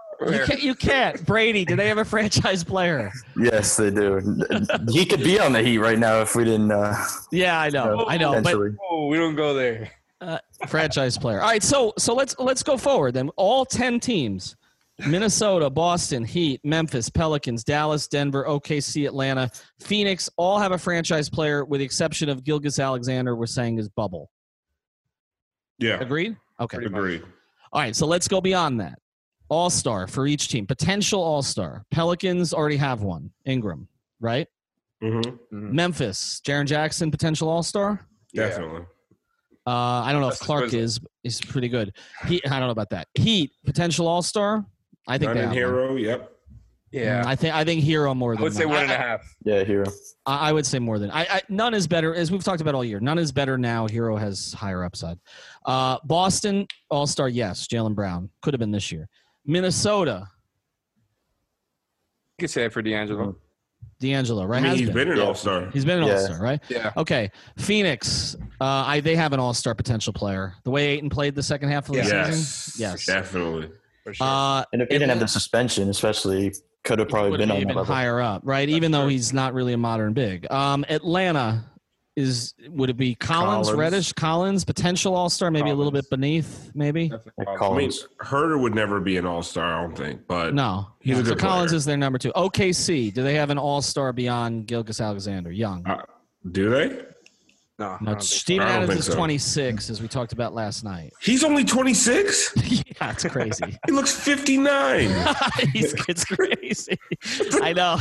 [SPEAKER 1] You can't. You can't. Brady, do they have a franchise player?
[SPEAKER 3] Yes, they do. he could be on the Heat right now if we didn't. Uh,
[SPEAKER 1] Yeah, I know. I know. But.
[SPEAKER 4] Oh, we don't go there.
[SPEAKER 1] franchise player. All right, so so let's let's go forward then. All ten teams: Minnesota, Boston, Heat, Memphis, Pelicans, Dallas, Denver, OKC, Atlanta, Phoenix, all have a franchise player, with the exception of Gilgeous-Alexander. We're saying is bubble.
[SPEAKER 5] Yeah.
[SPEAKER 1] Agreed. Okay.
[SPEAKER 5] Agreed.
[SPEAKER 1] All right, so let's go beyond that. All star for each team. Potential all star. Pelicans already have one. Ingram, right?
[SPEAKER 5] Mm-hmm.
[SPEAKER 1] Memphis, Jaren Jackson, potential all star.
[SPEAKER 4] Yeah.
[SPEAKER 5] Definitely.
[SPEAKER 1] Uh, I don't know if Clarke
[SPEAKER 4] Grizzlies.
[SPEAKER 1] is is pretty good. He, I don't know about that. Heat potential All Star. I think
[SPEAKER 5] Not
[SPEAKER 1] they
[SPEAKER 5] in
[SPEAKER 1] have
[SPEAKER 5] Herro. Yep.
[SPEAKER 4] Yeah,
[SPEAKER 1] I think I think Herro more than.
[SPEAKER 4] I would say
[SPEAKER 1] Nunn.
[SPEAKER 4] one and
[SPEAKER 1] I,
[SPEAKER 4] a half.
[SPEAKER 3] yeah, Herro.
[SPEAKER 1] I, I would say more than I, I. Nunn is better, as we've talked about all year. Nunn is better now. Herro has higher upside. Uh, Boston All Star, yes. Jaylen Brown could have been this year. Minnesota,
[SPEAKER 4] You could say it for D'Angelo.
[SPEAKER 1] D'Angelo, right?
[SPEAKER 5] I mean, he's
[SPEAKER 1] been.
[SPEAKER 5] been an
[SPEAKER 3] Yeah.
[SPEAKER 5] all star.
[SPEAKER 1] He's been an
[SPEAKER 3] Yeah.
[SPEAKER 1] All Star, right?
[SPEAKER 4] Yeah.
[SPEAKER 1] Okay. Phoenix, uh, I they have an All Star potential player. The way Ayton played the second half of the
[SPEAKER 4] Yeah.
[SPEAKER 1] season.
[SPEAKER 5] Yes.
[SPEAKER 1] Yes.
[SPEAKER 5] Definitely.
[SPEAKER 4] For sure.
[SPEAKER 1] Uh,
[SPEAKER 3] And if he didn't have the suspension, especially, could have probably
[SPEAKER 1] would
[SPEAKER 3] been
[SPEAKER 1] have
[SPEAKER 3] on
[SPEAKER 1] even
[SPEAKER 3] that level.
[SPEAKER 1] higher up, right? Even though he's not really a modern big. Um, Atlanta is would it be Collins,
[SPEAKER 5] Collins.
[SPEAKER 1] Reddish, Collins, potential All Star, maybe a little bit beneath, maybe.
[SPEAKER 4] Collins.
[SPEAKER 5] I mean, Huerter would never be an all star. I don't think. But
[SPEAKER 1] No,
[SPEAKER 5] He's
[SPEAKER 1] no.
[SPEAKER 5] a
[SPEAKER 1] so
[SPEAKER 5] good
[SPEAKER 1] Collins
[SPEAKER 5] player.
[SPEAKER 1] is their number two. OKC, do they have an All Star beyond Gilgeous-Alexander? Young.
[SPEAKER 5] uh, do they?
[SPEAKER 4] no, I
[SPEAKER 1] No,
[SPEAKER 4] don't
[SPEAKER 1] Steven
[SPEAKER 5] I
[SPEAKER 1] Adams is
[SPEAKER 5] so.
[SPEAKER 1] 26, as we talked about last night.
[SPEAKER 5] He's only 26. <laughs>
[SPEAKER 1] yeah, it's crazy. <laughs>
[SPEAKER 5] He looks 59. <laughs>
[SPEAKER 1] He's, it's crazy. I know.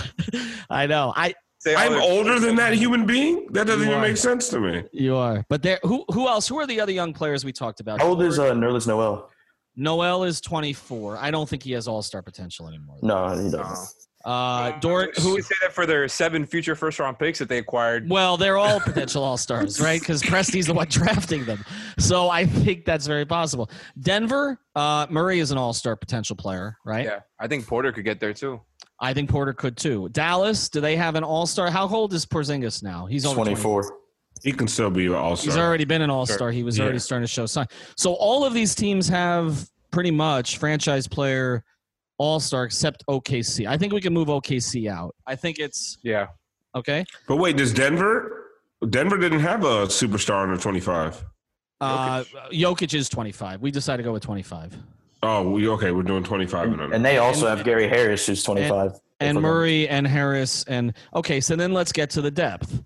[SPEAKER 1] I know. I
[SPEAKER 4] Say all
[SPEAKER 5] I'm
[SPEAKER 4] their-
[SPEAKER 5] older than that human being. That doesn't
[SPEAKER 1] You
[SPEAKER 5] even
[SPEAKER 1] are.
[SPEAKER 5] make sense to me.
[SPEAKER 1] You are. But there who who else? Who are the other young players we talked about?
[SPEAKER 3] How old is uh, Nerlens Noel?
[SPEAKER 1] Noel is 24. I don't think he has all-star potential anymore.
[SPEAKER 3] No, he doesn't.
[SPEAKER 1] Uh Dort
[SPEAKER 4] Who
[SPEAKER 1] who
[SPEAKER 4] could say that for their seven future first round picks that they acquired?
[SPEAKER 1] Well, they're all <laughs> potential all stars, right? Because Presti's the one <laughs> drafting them. So I think that's very possible. Denver, uh, Murray is an all star potential player, right?
[SPEAKER 4] Yeah, I think Porter could get there too.
[SPEAKER 1] I think Porter could too. Dallas, do they have an all star? How old is Porzingis now? He's over 20.
[SPEAKER 3] 24.
[SPEAKER 5] He can still be an all star.
[SPEAKER 1] He's already been an all star. He was
[SPEAKER 5] Yeah.
[SPEAKER 1] already starting to show signs. So all of these teams have pretty much franchise player all star except OKC. I think we can move OKC out. I think it's
[SPEAKER 4] Yeah,
[SPEAKER 1] okay.
[SPEAKER 5] But wait, does Denver? Denver didn't have a superstar under 25.
[SPEAKER 1] Uh, Jokic is 25. We decided to go with 25.
[SPEAKER 5] Oh, we okay. We're doing 25 and under.
[SPEAKER 3] And they also have Gary Harris, who's 25.
[SPEAKER 1] and Murray and Harris and okay, so then let's get to the depth.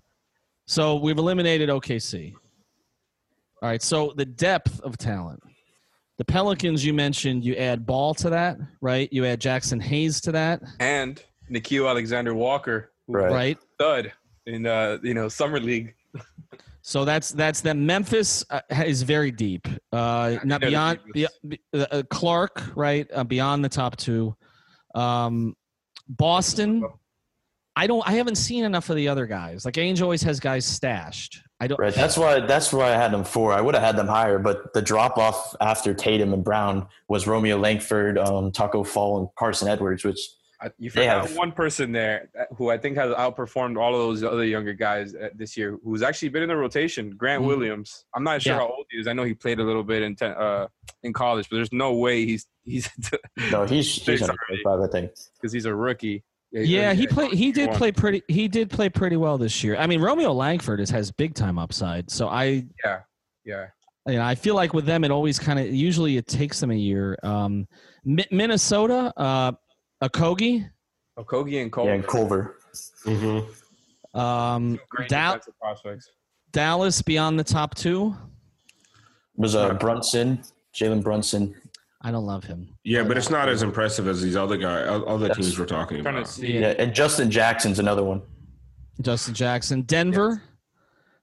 [SPEAKER 1] So we've eliminated OKC. All right, so the depth of talent. The Pelicans you mentioned, you add Ball to that, right? You add Jaxson Hayes to that,
[SPEAKER 4] and Nickeil Alexander Walker,
[SPEAKER 3] Right.
[SPEAKER 1] right?
[SPEAKER 4] stud in uh, you know summer league.
[SPEAKER 1] So that's that's the Memphis uh, is very deep. Uh, not beyond
[SPEAKER 4] deepest.
[SPEAKER 1] be, uh, uh, Clarke, right? Uh, beyond the top two. Um, Boston. I don't. I haven't seen enough of the other guys. Like Ainge always has guys stashed. I don't.
[SPEAKER 3] Right. That's why that's why I had them four. I would have had them higher, but the drop off after Tatum and Brown was Romeo Langford, um, Tacko Fall, and Carsen Edwards, which
[SPEAKER 4] I- You
[SPEAKER 3] They
[SPEAKER 4] forgot
[SPEAKER 3] have-
[SPEAKER 4] one person there who I think has outperformed all of those other younger guys uh, this year, who's actually been in the rotation. Grant
[SPEAKER 1] Mhm.
[SPEAKER 4] Williams. I'm not sure
[SPEAKER 1] Yeah.
[SPEAKER 4] how old he is. I know he played a little bit in ten, uh, in college, but there's no way he's <laughs> he's
[SPEAKER 3] no, he's he's under
[SPEAKER 4] Sorry.
[SPEAKER 3] 25, I think.
[SPEAKER 4] because he's a rookie.
[SPEAKER 1] Yeah, he played. He did play pretty. He did play pretty well this year. I mean, Romeo Langford is, has big time upside. So I,
[SPEAKER 4] Yeah, yeah.
[SPEAKER 1] you know, I feel like with them, it always kind of usually it takes them a year. Um, Minnesota, uh, Akogi,
[SPEAKER 4] Okogie and Cole.
[SPEAKER 3] Yeah, and Culver.
[SPEAKER 5] Mm-hmm.
[SPEAKER 1] um,
[SPEAKER 4] Great
[SPEAKER 1] Dal-
[SPEAKER 4] defensive prospects.
[SPEAKER 1] Dallas beyond the top two.
[SPEAKER 3] Was uh, Brunson, Jalen Brunson.
[SPEAKER 1] I don't love him.
[SPEAKER 5] Yeah, but it's not as impressive as these other guys, other
[SPEAKER 3] Yes.
[SPEAKER 5] teams we're talking
[SPEAKER 4] trying to
[SPEAKER 5] about.
[SPEAKER 4] see.
[SPEAKER 3] Yeah, and Justin Jackson's another one.
[SPEAKER 1] Justin Jackson, Denver.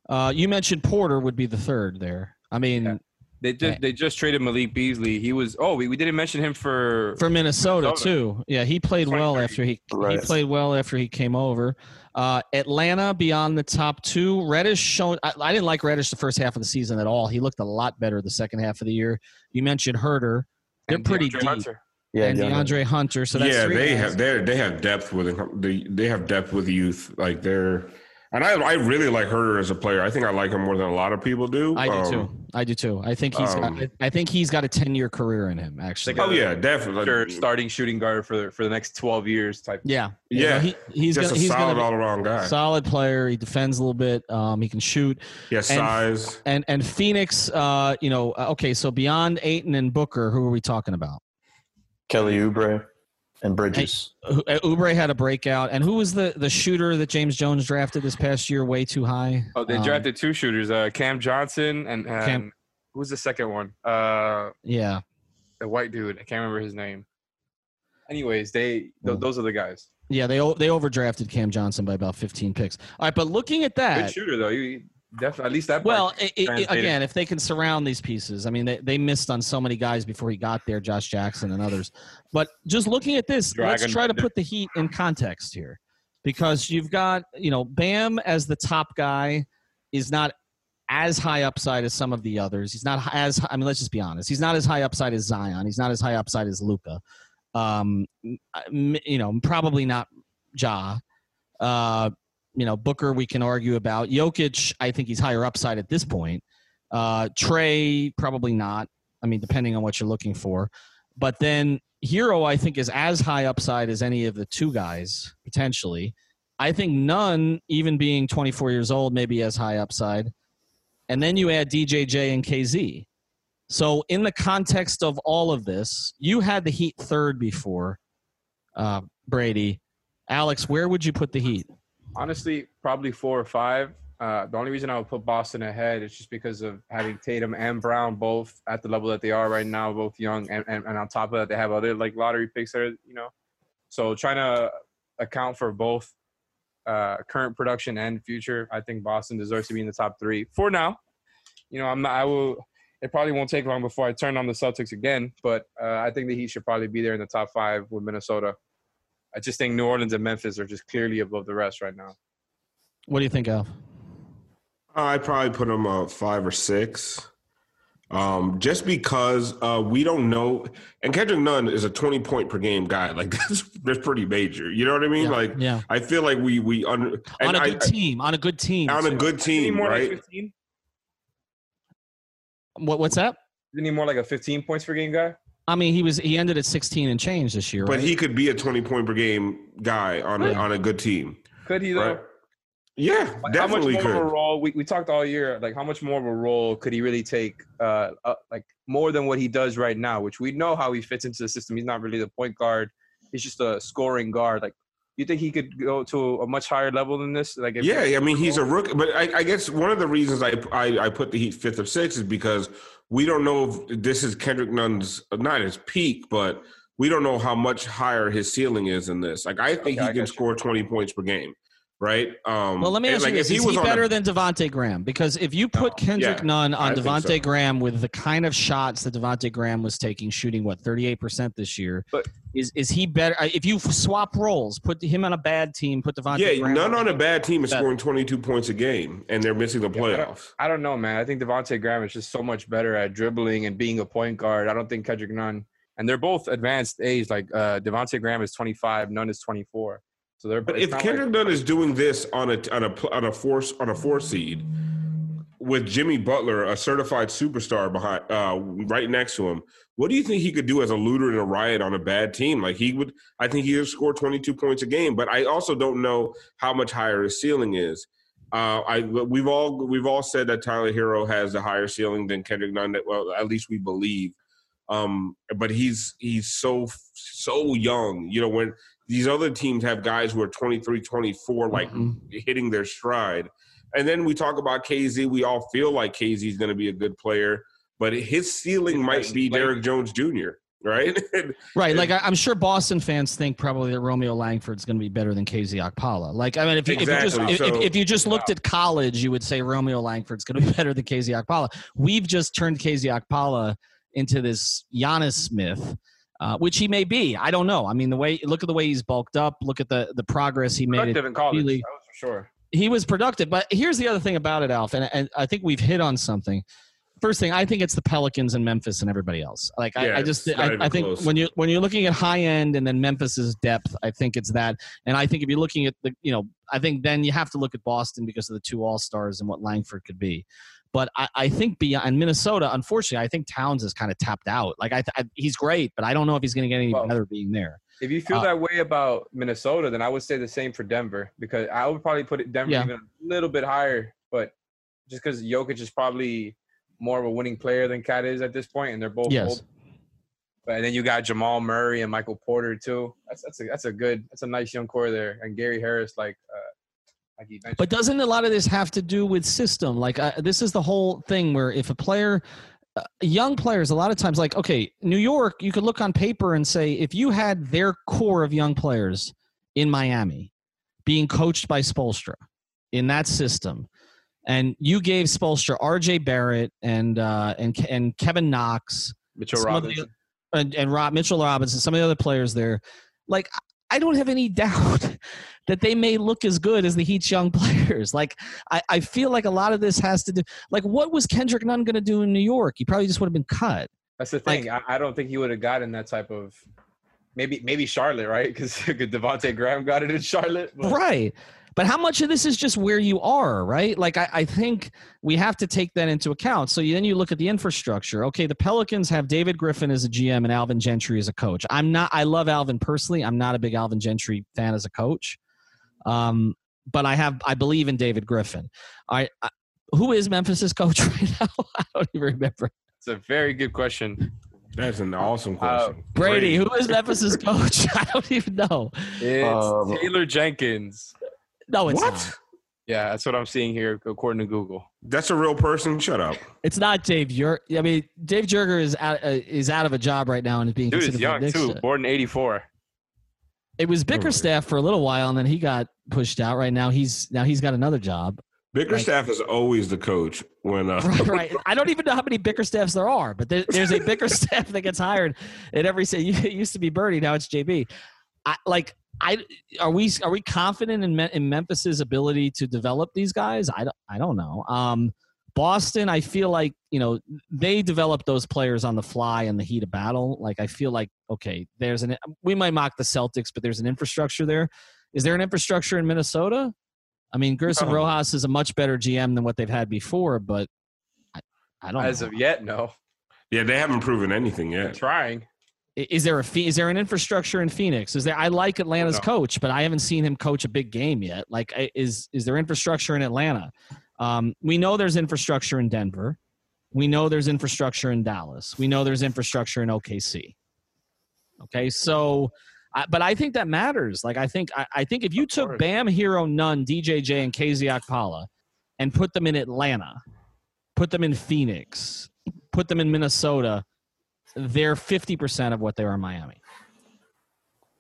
[SPEAKER 1] Uh, you mentioned Porter would be the third there. I mean,
[SPEAKER 4] Yeah. They just they just traded Malik Beasley. He was oh we, we didn't mention him for
[SPEAKER 1] for Minnesota,
[SPEAKER 4] Minnesota.
[SPEAKER 1] too. Yeah, he played well after he he played well after he came over. Uh, Atlanta beyond the top two. Reddish shown. I, I didn't like Reddish the first half of the season at all. He looked a lot better the second half of the year. You mentioned Huerter. They're
[SPEAKER 4] and
[SPEAKER 1] pretty
[SPEAKER 4] DeAndre
[SPEAKER 1] deep.
[SPEAKER 4] Hunter.
[SPEAKER 3] Yeah,
[SPEAKER 1] and
[SPEAKER 3] DeAndre.
[SPEAKER 1] DeAndre Hunter. So that's
[SPEAKER 5] yeah,
[SPEAKER 1] three
[SPEAKER 5] they
[SPEAKER 1] guys.
[SPEAKER 5] have they they have depth with they they have depth with youth. Like they're and I I really like Huerter as a player. I think I like him more than a lot of people do.
[SPEAKER 1] I do
[SPEAKER 5] Um,
[SPEAKER 1] too. I do too. I think he's.
[SPEAKER 5] um,
[SPEAKER 1] got, I think he's got a ten year career in him. Actually.
[SPEAKER 5] Oh yeah, definitely.
[SPEAKER 4] Sure, starting shooting guard for the, for the next 12 years type.
[SPEAKER 1] yeah.
[SPEAKER 5] Yeah,
[SPEAKER 1] he, he's
[SPEAKER 5] just
[SPEAKER 1] gonna,
[SPEAKER 5] a
[SPEAKER 1] he's
[SPEAKER 5] solid
[SPEAKER 1] be
[SPEAKER 5] all around guy.
[SPEAKER 1] solid player. He defends a little bit. Um, he can shoot.
[SPEAKER 5] yeah, size.
[SPEAKER 1] And and Phoenix. Uh, you know. uh, Okay, so beyond Ayton and Booker, who are we talking about?
[SPEAKER 3] Kelly Oubre and Bridges.
[SPEAKER 1] Who- uh, Oubre had a breakout, and who was the the shooter that James Jones drafted this past year? Way too high.
[SPEAKER 4] Oh, they
[SPEAKER 1] Um,
[SPEAKER 4] drafted two shooters, uh, Cam Johnson and, and
[SPEAKER 1] Cam-
[SPEAKER 4] who's the second one? Uh,
[SPEAKER 1] Yeah.
[SPEAKER 4] the white dude. I can't remember his name. Anyways, they th-
[SPEAKER 1] Hmm.
[SPEAKER 4] those are the guys.
[SPEAKER 1] Yeah, they they overdrafted Cam Johnson by about 15 picks. All right, but looking at that.
[SPEAKER 4] Good
[SPEAKER 1] that,
[SPEAKER 4] shooter though. You definitely at least that.
[SPEAKER 1] Well,
[SPEAKER 4] part
[SPEAKER 1] i i
[SPEAKER 4] translated.
[SPEAKER 1] again, if they can surround these pieces, I mean, they, they missed on so many guys before he got there, Josh Jackson and others. But just looking at this, let's try to put the Heat in context here, because you've got you know Bam as the top guy is not as high upside as some of the others. He's not hi- as I mean, let's just be honest. He's not as high upside as Zion. He's not as high upside as Luka. Um, you know, probably not Ja. Uh, you know, Booker we can argue about. Jokic, I think he's higher upside at this point. Uh, Trae, probably not. I mean, depending on what you're looking for. But then Herro, I think, is as high upside as any of the two guys, potentially. I think Nunn, even being 24 years old, maybe as high upside. And then you add DJJ and KZ. So, in the context of all of this, you had the Heat third before, uh, Brady. Alex, where would you put the Heat?
[SPEAKER 4] Honestly, probably four or five. Uh, the only reason I would put Boston ahead is just because of having Tatum and Brown both at the level that they are right now, both young, and, and, and on top of that, they have other like lottery picks that are, you know. So trying to account for both uh, current production and future, I think Boston deserves to be in the top three for now. You know, I'm not. I will. It probably won't take long before I turn on the Celtics again, but uh, I think the Heat should probably be there in the top five with Minnesota. I just think New Orleans and Memphis are just clearly above the rest right now.
[SPEAKER 1] What do you think, Al?
[SPEAKER 5] I'd probably put them uh, five or six. Um, just because uh, we don't know, and Kendrick Nunn is a twenty point per game guy. <laughs> Like that's that's pretty major. You know what I mean?
[SPEAKER 1] Yeah,
[SPEAKER 5] like,
[SPEAKER 1] yeah.
[SPEAKER 5] I feel like we we under
[SPEAKER 1] On a
[SPEAKER 5] I-
[SPEAKER 1] good team, on a good team.
[SPEAKER 5] on a good team,
[SPEAKER 4] more
[SPEAKER 5] right?
[SPEAKER 4] like 15?
[SPEAKER 1] What, what's that?
[SPEAKER 4] Isn't he more like a 15 points per game guy?
[SPEAKER 1] I mean, he was he ended at 16 and change this year,
[SPEAKER 5] But
[SPEAKER 1] right?
[SPEAKER 5] he could be a twenty point per game guy on a, on a good team,
[SPEAKER 4] Could he though?
[SPEAKER 5] right? Yeah,
[SPEAKER 4] Like,
[SPEAKER 5] definitely
[SPEAKER 4] how much more of a role? We, we talked all year. Like how much more of a role could he really take? Uh, uh, like more than what he does right now, which we know how he fits into the system. He's not really the point guard. He's just a scoring guard. Like you think he could go to a much higher level than this? Like
[SPEAKER 5] Yeah, I mean he's a oh. rookie, but I, I guess one of the reasons I, I I put the Heat fifth or sixth is because we don't know if this is Kendrick Nunn's not his peak, but we don't know how much higher his ceiling is in this. Like I think
[SPEAKER 4] Okay, I
[SPEAKER 5] he can
[SPEAKER 4] got you.
[SPEAKER 5] score twenty points per game, right? Um,
[SPEAKER 1] well, let me
[SPEAKER 5] and,
[SPEAKER 1] ask
[SPEAKER 5] like,
[SPEAKER 1] you
[SPEAKER 5] if
[SPEAKER 1] Is he,
[SPEAKER 5] on
[SPEAKER 1] better
[SPEAKER 5] a-
[SPEAKER 1] than Devonte Graham? Because if you put Kendrick
[SPEAKER 5] Yeah,
[SPEAKER 1] Nunn on Devonte
[SPEAKER 5] so.
[SPEAKER 1] Graham with the kind of shots that Devonte Graham was taking, shooting what 38 percent this year,
[SPEAKER 4] But-
[SPEAKER 1] is is he better? uh, If you swap roles, put him on a bad team, put Devonte.
[SPEAKER 5] yeah,
[SPEAKER 1] Graham
[SPEAKER 5] Nunn on a bad team is
[SPEAKER 1] Better.
[SPEAKER 5] scoring twenty two points a game, and they're missing the
[SPEAKER 4] Yeah, I don't-
[SPEAKER 5] playoffs.
[SPEAKER 4] I don't know, man. I think Devonte Graham is just so much better at dribbling and being a point guard. I don't think Kendrick Nunn, and they're both advanced age. Like uh, Devonte Graham is 25, Nunn is 24. So they're.
[SPEAKER 5] But if Kendrick
[SPEAKER 4] like,
[SPEAKER 5] Nunn is doing this on a on a on a force on a four seed with Jimmy Butler, a certified superstar behind uh, right next to him, what do you think he could do as a looter and a riot on a bad team? Like he would, I think he would score twenty two points a game. But I also don't know how much higher his ceiling is. Uh, I we've all we've all said that Tyler Herro has a higher ceiling than Kendrick Nunn. That, well, at least we believe. Um, but he's he's so so young. You know when these other teams have guys who are 23, 24, like
[SPEAKER 1] Mhm.
[SPEAKER 5] hitting their stride. And then we talk about KZ. We all feel like KZ is going to be a good player, but his ceiling
[SPEAKER 4] He's
[SPEAKER 5] might be
[SPEAKER 4] playing.
[SPEAKER 5] Derrick Jones Jr. Right? <laughs>
[SPEAKER 1] Right, like I, I'm sure Boston fans think probably that Romeo Langford's going to be better than KZ Okpala. Like, I mean, if you, if you just
[SPEAKER 5] Exactly,
[SPEAKER 1] if, if,
[SPEAKER 5] so-
[SPEAKER 1] if you just looked at college, you would say Romeo Langford's going to be <laughs> better than KZ Okpala. We've just turned KZ Okpala into this Giannis Smith, uh, which he may be. I don't know. I mean, the way look at the way he's bulked up. Look at the the progress he made.
[SPEAKER 4] productive in college.
[SPEAKER 1] really-
[SPEAKER 4] That was for sure.
[SPEAKER 1] He was productive, but here's the other thing about it, Alf, and, and I think we've hit on something. First thing, I think it's the Pelicans and Memphis and everybody else. Like I,
[SPEAKER 5] Yeah,
[SPEAKER 1] I just, I, I think
[SPEAKER 5] close.
[SPEAKER 1] when you when you're looking at high end and then Memphis's depth, I think it's that. And I think if you're looking at the, you know, I think then you have to look at Boston because of the two All Stars and what Langford could be. But I, I think beyond Minnesota, unfortunately, I think Towns is kind of tapped out. Like I, I he's great, but I don't know if he's going to get any
[SPEAKER 4] Well,
[SPEAKER 1] better being there.
[SPEAKER 4] If you feel
[SPEAKER 1] Uh,
[SPEAKER 4] that way about Minnesota, then I would say the same for Denver because I would probably put it Denver
[SPEAKER 1] Yeah.
[SPEAKER 4] even a little bit higher. But just because Jokic is probably more of a winning player than KAT is at this point, and they're both
[SPEAKER 1] Yes.
[SPEAKER 4] old. But and then you got Jamal Murray and Michael Porter too. That's that's a that's a good that's a nice young core there, and Gary Harris like uh, like he mentioned.
[SPEAKER 1] But doesn't a lot of this have to do with system? Like uh, this is the whole thing where if a player, uh, young players, a lot of times, like okay, New York, you could look on paper and say if you had their core of young players in Miami, being coached by Spoelstra in that system, and you gave Spoelstra R.J. Barrett and uh, and and Kevin Knox
[SPEAKER 4] Mitchell
[SPEAKER 1] some of the-
[SPEAKER 4] Robinson.
[SPEAKER 1] and, and Rob Mitchell Robinson, some of the other players there, like I don't have any <laughs> doubt that they may look as good as the Heat's young players. <laughs> Like I, I feel like a lot of this has to do like what was Kendrick Nunn going to do in New York? He probably just would have been cut.
[SPEAKER 4] That's the thing. I, I don't think he would have gotten that type of. Maybe maybe Charlotte, right? <laughs> Because Devonte Graham got it in Charlotte. but-
[SPEAKER 1] Right. But how much of this is just where you are, right? Like I, I think we have to take that into account. So then you look at the infrastructure. Okay, the Pelicans have David Griffin as a GM and Alvin Gentry as a coach. I'm not. I love Alvin personally. I'm not a big Alvin Gentry fan as a coach. Um, but I have. I believe in David Griffin. I, I who is Memphis's coach <laughs> right now? <laughs> I don't even remember.
[SPEAKER 4] It's a very good question.
[SPEAKER 5] That's an awesome
[SPEAKER 4] Uh,
[SPEAKER 5] question.
[SPEAKER 1] Brady, who is Memphis's coach? <laughs> I don't even know.
[SPEAKER 4] It's
[SPEAKER 3] Um,
[SPEAKER 4] Taylor Jenkins.
[SPEAKER 1] No, it's
[SPEAKER 5] what?
[SPEAKER 1] not.
[SPEAKER 4] Yeah, that's what I'm seeing here according to Google.
[SPEAKER 5] That's a real person. Shut up.
[SPEAKER 1] It's not Dave Jurg. I mean, Dave Joerger is out uh, is out of a job right now and is being
[SPEAKER 4] Dude is
[SPEAKER 1] considered
[SPEAKER 4] young
[SPEAKER 1] for the
[SPEAKER 4] too. Born in '84.
[SPEAKER 1] It was Bickerstaff for a little while, and then he got pushed out. Right now, he's now he's got another job.
[SPEAKER 5] Bickerstaff is always the coach when uh, <laughs>
[SPEAKER 1] Right, right. I don't even know how many Bickerstaffs there are, but there, there's a Bickerstaff <laughs> that gets hired at every. Say, it used to be Birdie, now it's JB. I, like, I are we are we confident in, Me- in Memphis's ability to develop these guys? I don't, I don't know. Um, Boston, I feel like you know they develop those players on the fly in the heat of battle. Like I feel like okay, there's an we might mock the Celtics, but there's an infrastructure there. Is there an infrastructure in Minnesota? I mean, Gersson
[SPEAKER 5] No.
[SPEAKER 1] Rosas is a much better GM than what they've had before, but I, I don't
[SPEAKER 4] As
[SPEAKER 1] know.
[SPEAKER 4] of yet, no.
[SPEAKER 5] yeah, they haven't proven anything
[SPEAKER 4] They're
[SPEAKER 5] yet.
[SPEAKER 4] trying.
[SPEAKER 1] Is there a fee? Is there an infrastructure in Phoenix? Is there? I like Atlanta's
[SPEAKER 4] No.
[SPEAKER 1] coach, but I haven't seen him coach a big game yet. Like, is is there infrastructure in Atlanta? Um, we know there's infrastructure in Denver. We know there's infrastructure in Dallas. We know there's infrastructure in OKC. Okay, so, I, but I think that matters. Like, I think I, I think if you took. Bam, Herro, Nunn, DJJ, and KZ Okpala, and put them in Atlanta, put them in Phoenix, put them in Minnesota, they're 50% of what they are in Miami.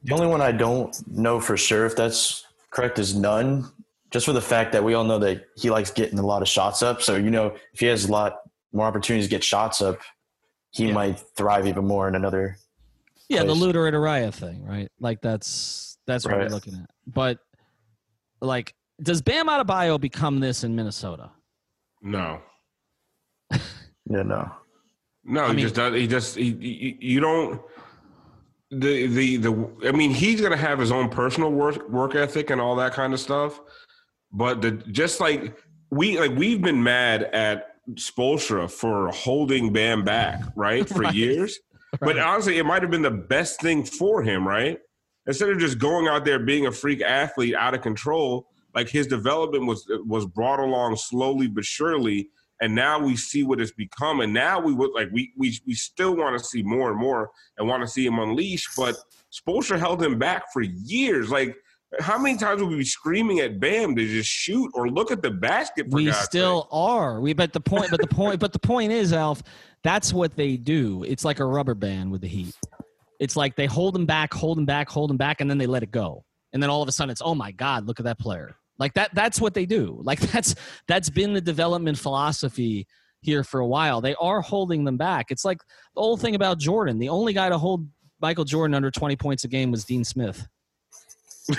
[SPEAKER 3] The only one I don't know for sure if that's correct is Nunn. Just for the fact that we all know that he likes getting a lot of shots up. So you know, if he has a lot more opportunities to get shots up, he
[SPEAKER 1] Yeah.
[SPEAKER 3] might thrive even more in another.
[SPEAKER 1] Yeah, the
[SPEAKER 3] place.
[SPEAKER 1] looter at Araya thing, right? Like that's that's what we're
[SPEAKER 3] Right.
[SPEAKER 1] looking at. But like, does Bam Adebayo become this in Minnesota?
[SPEAKER 5] No,
[SPEAKER 3] Yeah, no.
[SPEAKER 5] No,
[SPEAKER 1] I
[SPEAKER 5] he
[SPEAKER 1] mean-
[SPEAKER 5] just does. He just he, he, you don't. The the the. I mean, he's gonna have his own personal work work ethic and all that kind of stuff. But the just like we like we've been mad at Spoelstra for holding Bam back, right, for <laughs>
[SPEAKER 1] Right.
[SPEAKER 5] years. But honestly, it might have been the best thing for him, right? Instead of just going out there being a freak athlete out of control, like his development was was brought along slowly but surely, and now we see what it's become. And now we would like we we we still want to see more and more and want to see him unleash. But Spoelstra held him back for years. Like how many times would we be screaming at Bam to just shoot or look at the basket? For
[SPEAKER 1] we
[SPEAKER 5] God's
[SPEAKER 1] still are. We but the point but the point but the point is, Alf, that's what they do. It's like a rubber band with the Heat. It's like they hold them back, hold them back, hold them back, and then they let it go. And then all of a sudden it's, oh my God, look at that player. Like that that's what they do. Like <laughs> that's that's been the development philosophy here for a while. They are holding them back. It's like the whole thing about Jordan. The only guy to hold Michael Jordan under 20 points a game was Dean Smith. <laughs>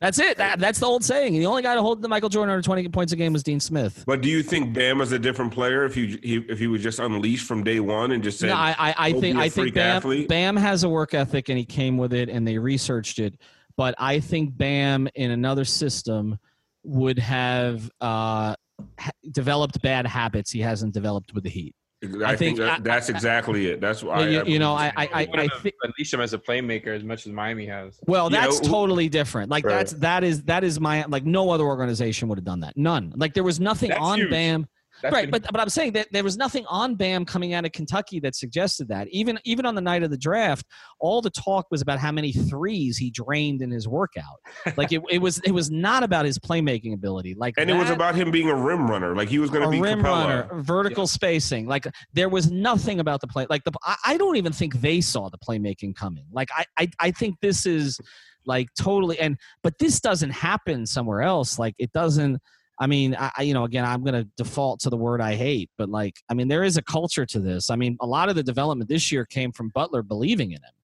[SPEAKER 1] that's it. That, that's the old saying. The only guy to hold the Michael Jordan under 20 points a game was Dean Smith.
[SPEAKER 5] But do you think Bam is a different player if he, he if he was just unleashed from day one and just said,
[SPEAKER 1] No, I, I, I think I think Bam,
[SPEAKER 5] athlete"?
[SPEAKER 1] Bam has a work ethic and he came with it and they researched it. But I think Bam in another system would have uh, ha- developed bad habits he hasn't developed with the Heat.
[SPEAKER 5] I,
[SPEAKER 1] I
[SPEAKER 5] think,
[SPEAKER 1] think-
[SPEAKER 5] that,
[SPEAKER 1] I-
[SPEAKER 5] that's exactly it. That's why
[SPEAKER 1] you,
[SPEAKER 5] I,
[SPEAKER 1] you know, I I, I, I think.
[SPEAKER 4] unleash him as a playmaker as much as Miami has.
[SPEAKER 1] Well,
[SPEAKER 5] Yeah,
[SPEAKER 1] that's
[SPEAKER 5] who-
[SPEAKER 1] totally different. Like
[SPEAKER 3] Right.
[SPEAKER 1] that's that is that is my like no other organization would have done that. None. Like there was nothing
[SPEAKER 4] That's
[SPEAKER 1] on
[SPEAKER 4] huge.
[SPEAKER 1] Bam.
[SPEAKER 4] That's
[SPEAKER 1] right,
[SPEAKER 4] been-
[SPEAKER 1] but but I'm saying that there was nothing on Bam coming out of Kentucky that suggested that. Even even on the night of the draft, all the talk was about how many threes he drained in his workout. Like it, it was it was not about his playmaking ability. Like
[SPEAKER 5] and it was about him being a rim runner. Like he was going to be
[SPEAKER 1] rim
[SPEAKER 5] Capela.
[SPEAKER 1] runner, vertical spacing. Like there was nothing about the play. Like the I, I don't even think they saw the playmaking coming. Like I, I I think this is like totally and but this doesn't happen somewhere else. Like it doesn't. I mean, I, I you know again I'm going to default to the word I hate, but like I mean there is a culture to this. I mean a lot of the development this year came from Butler believing in him,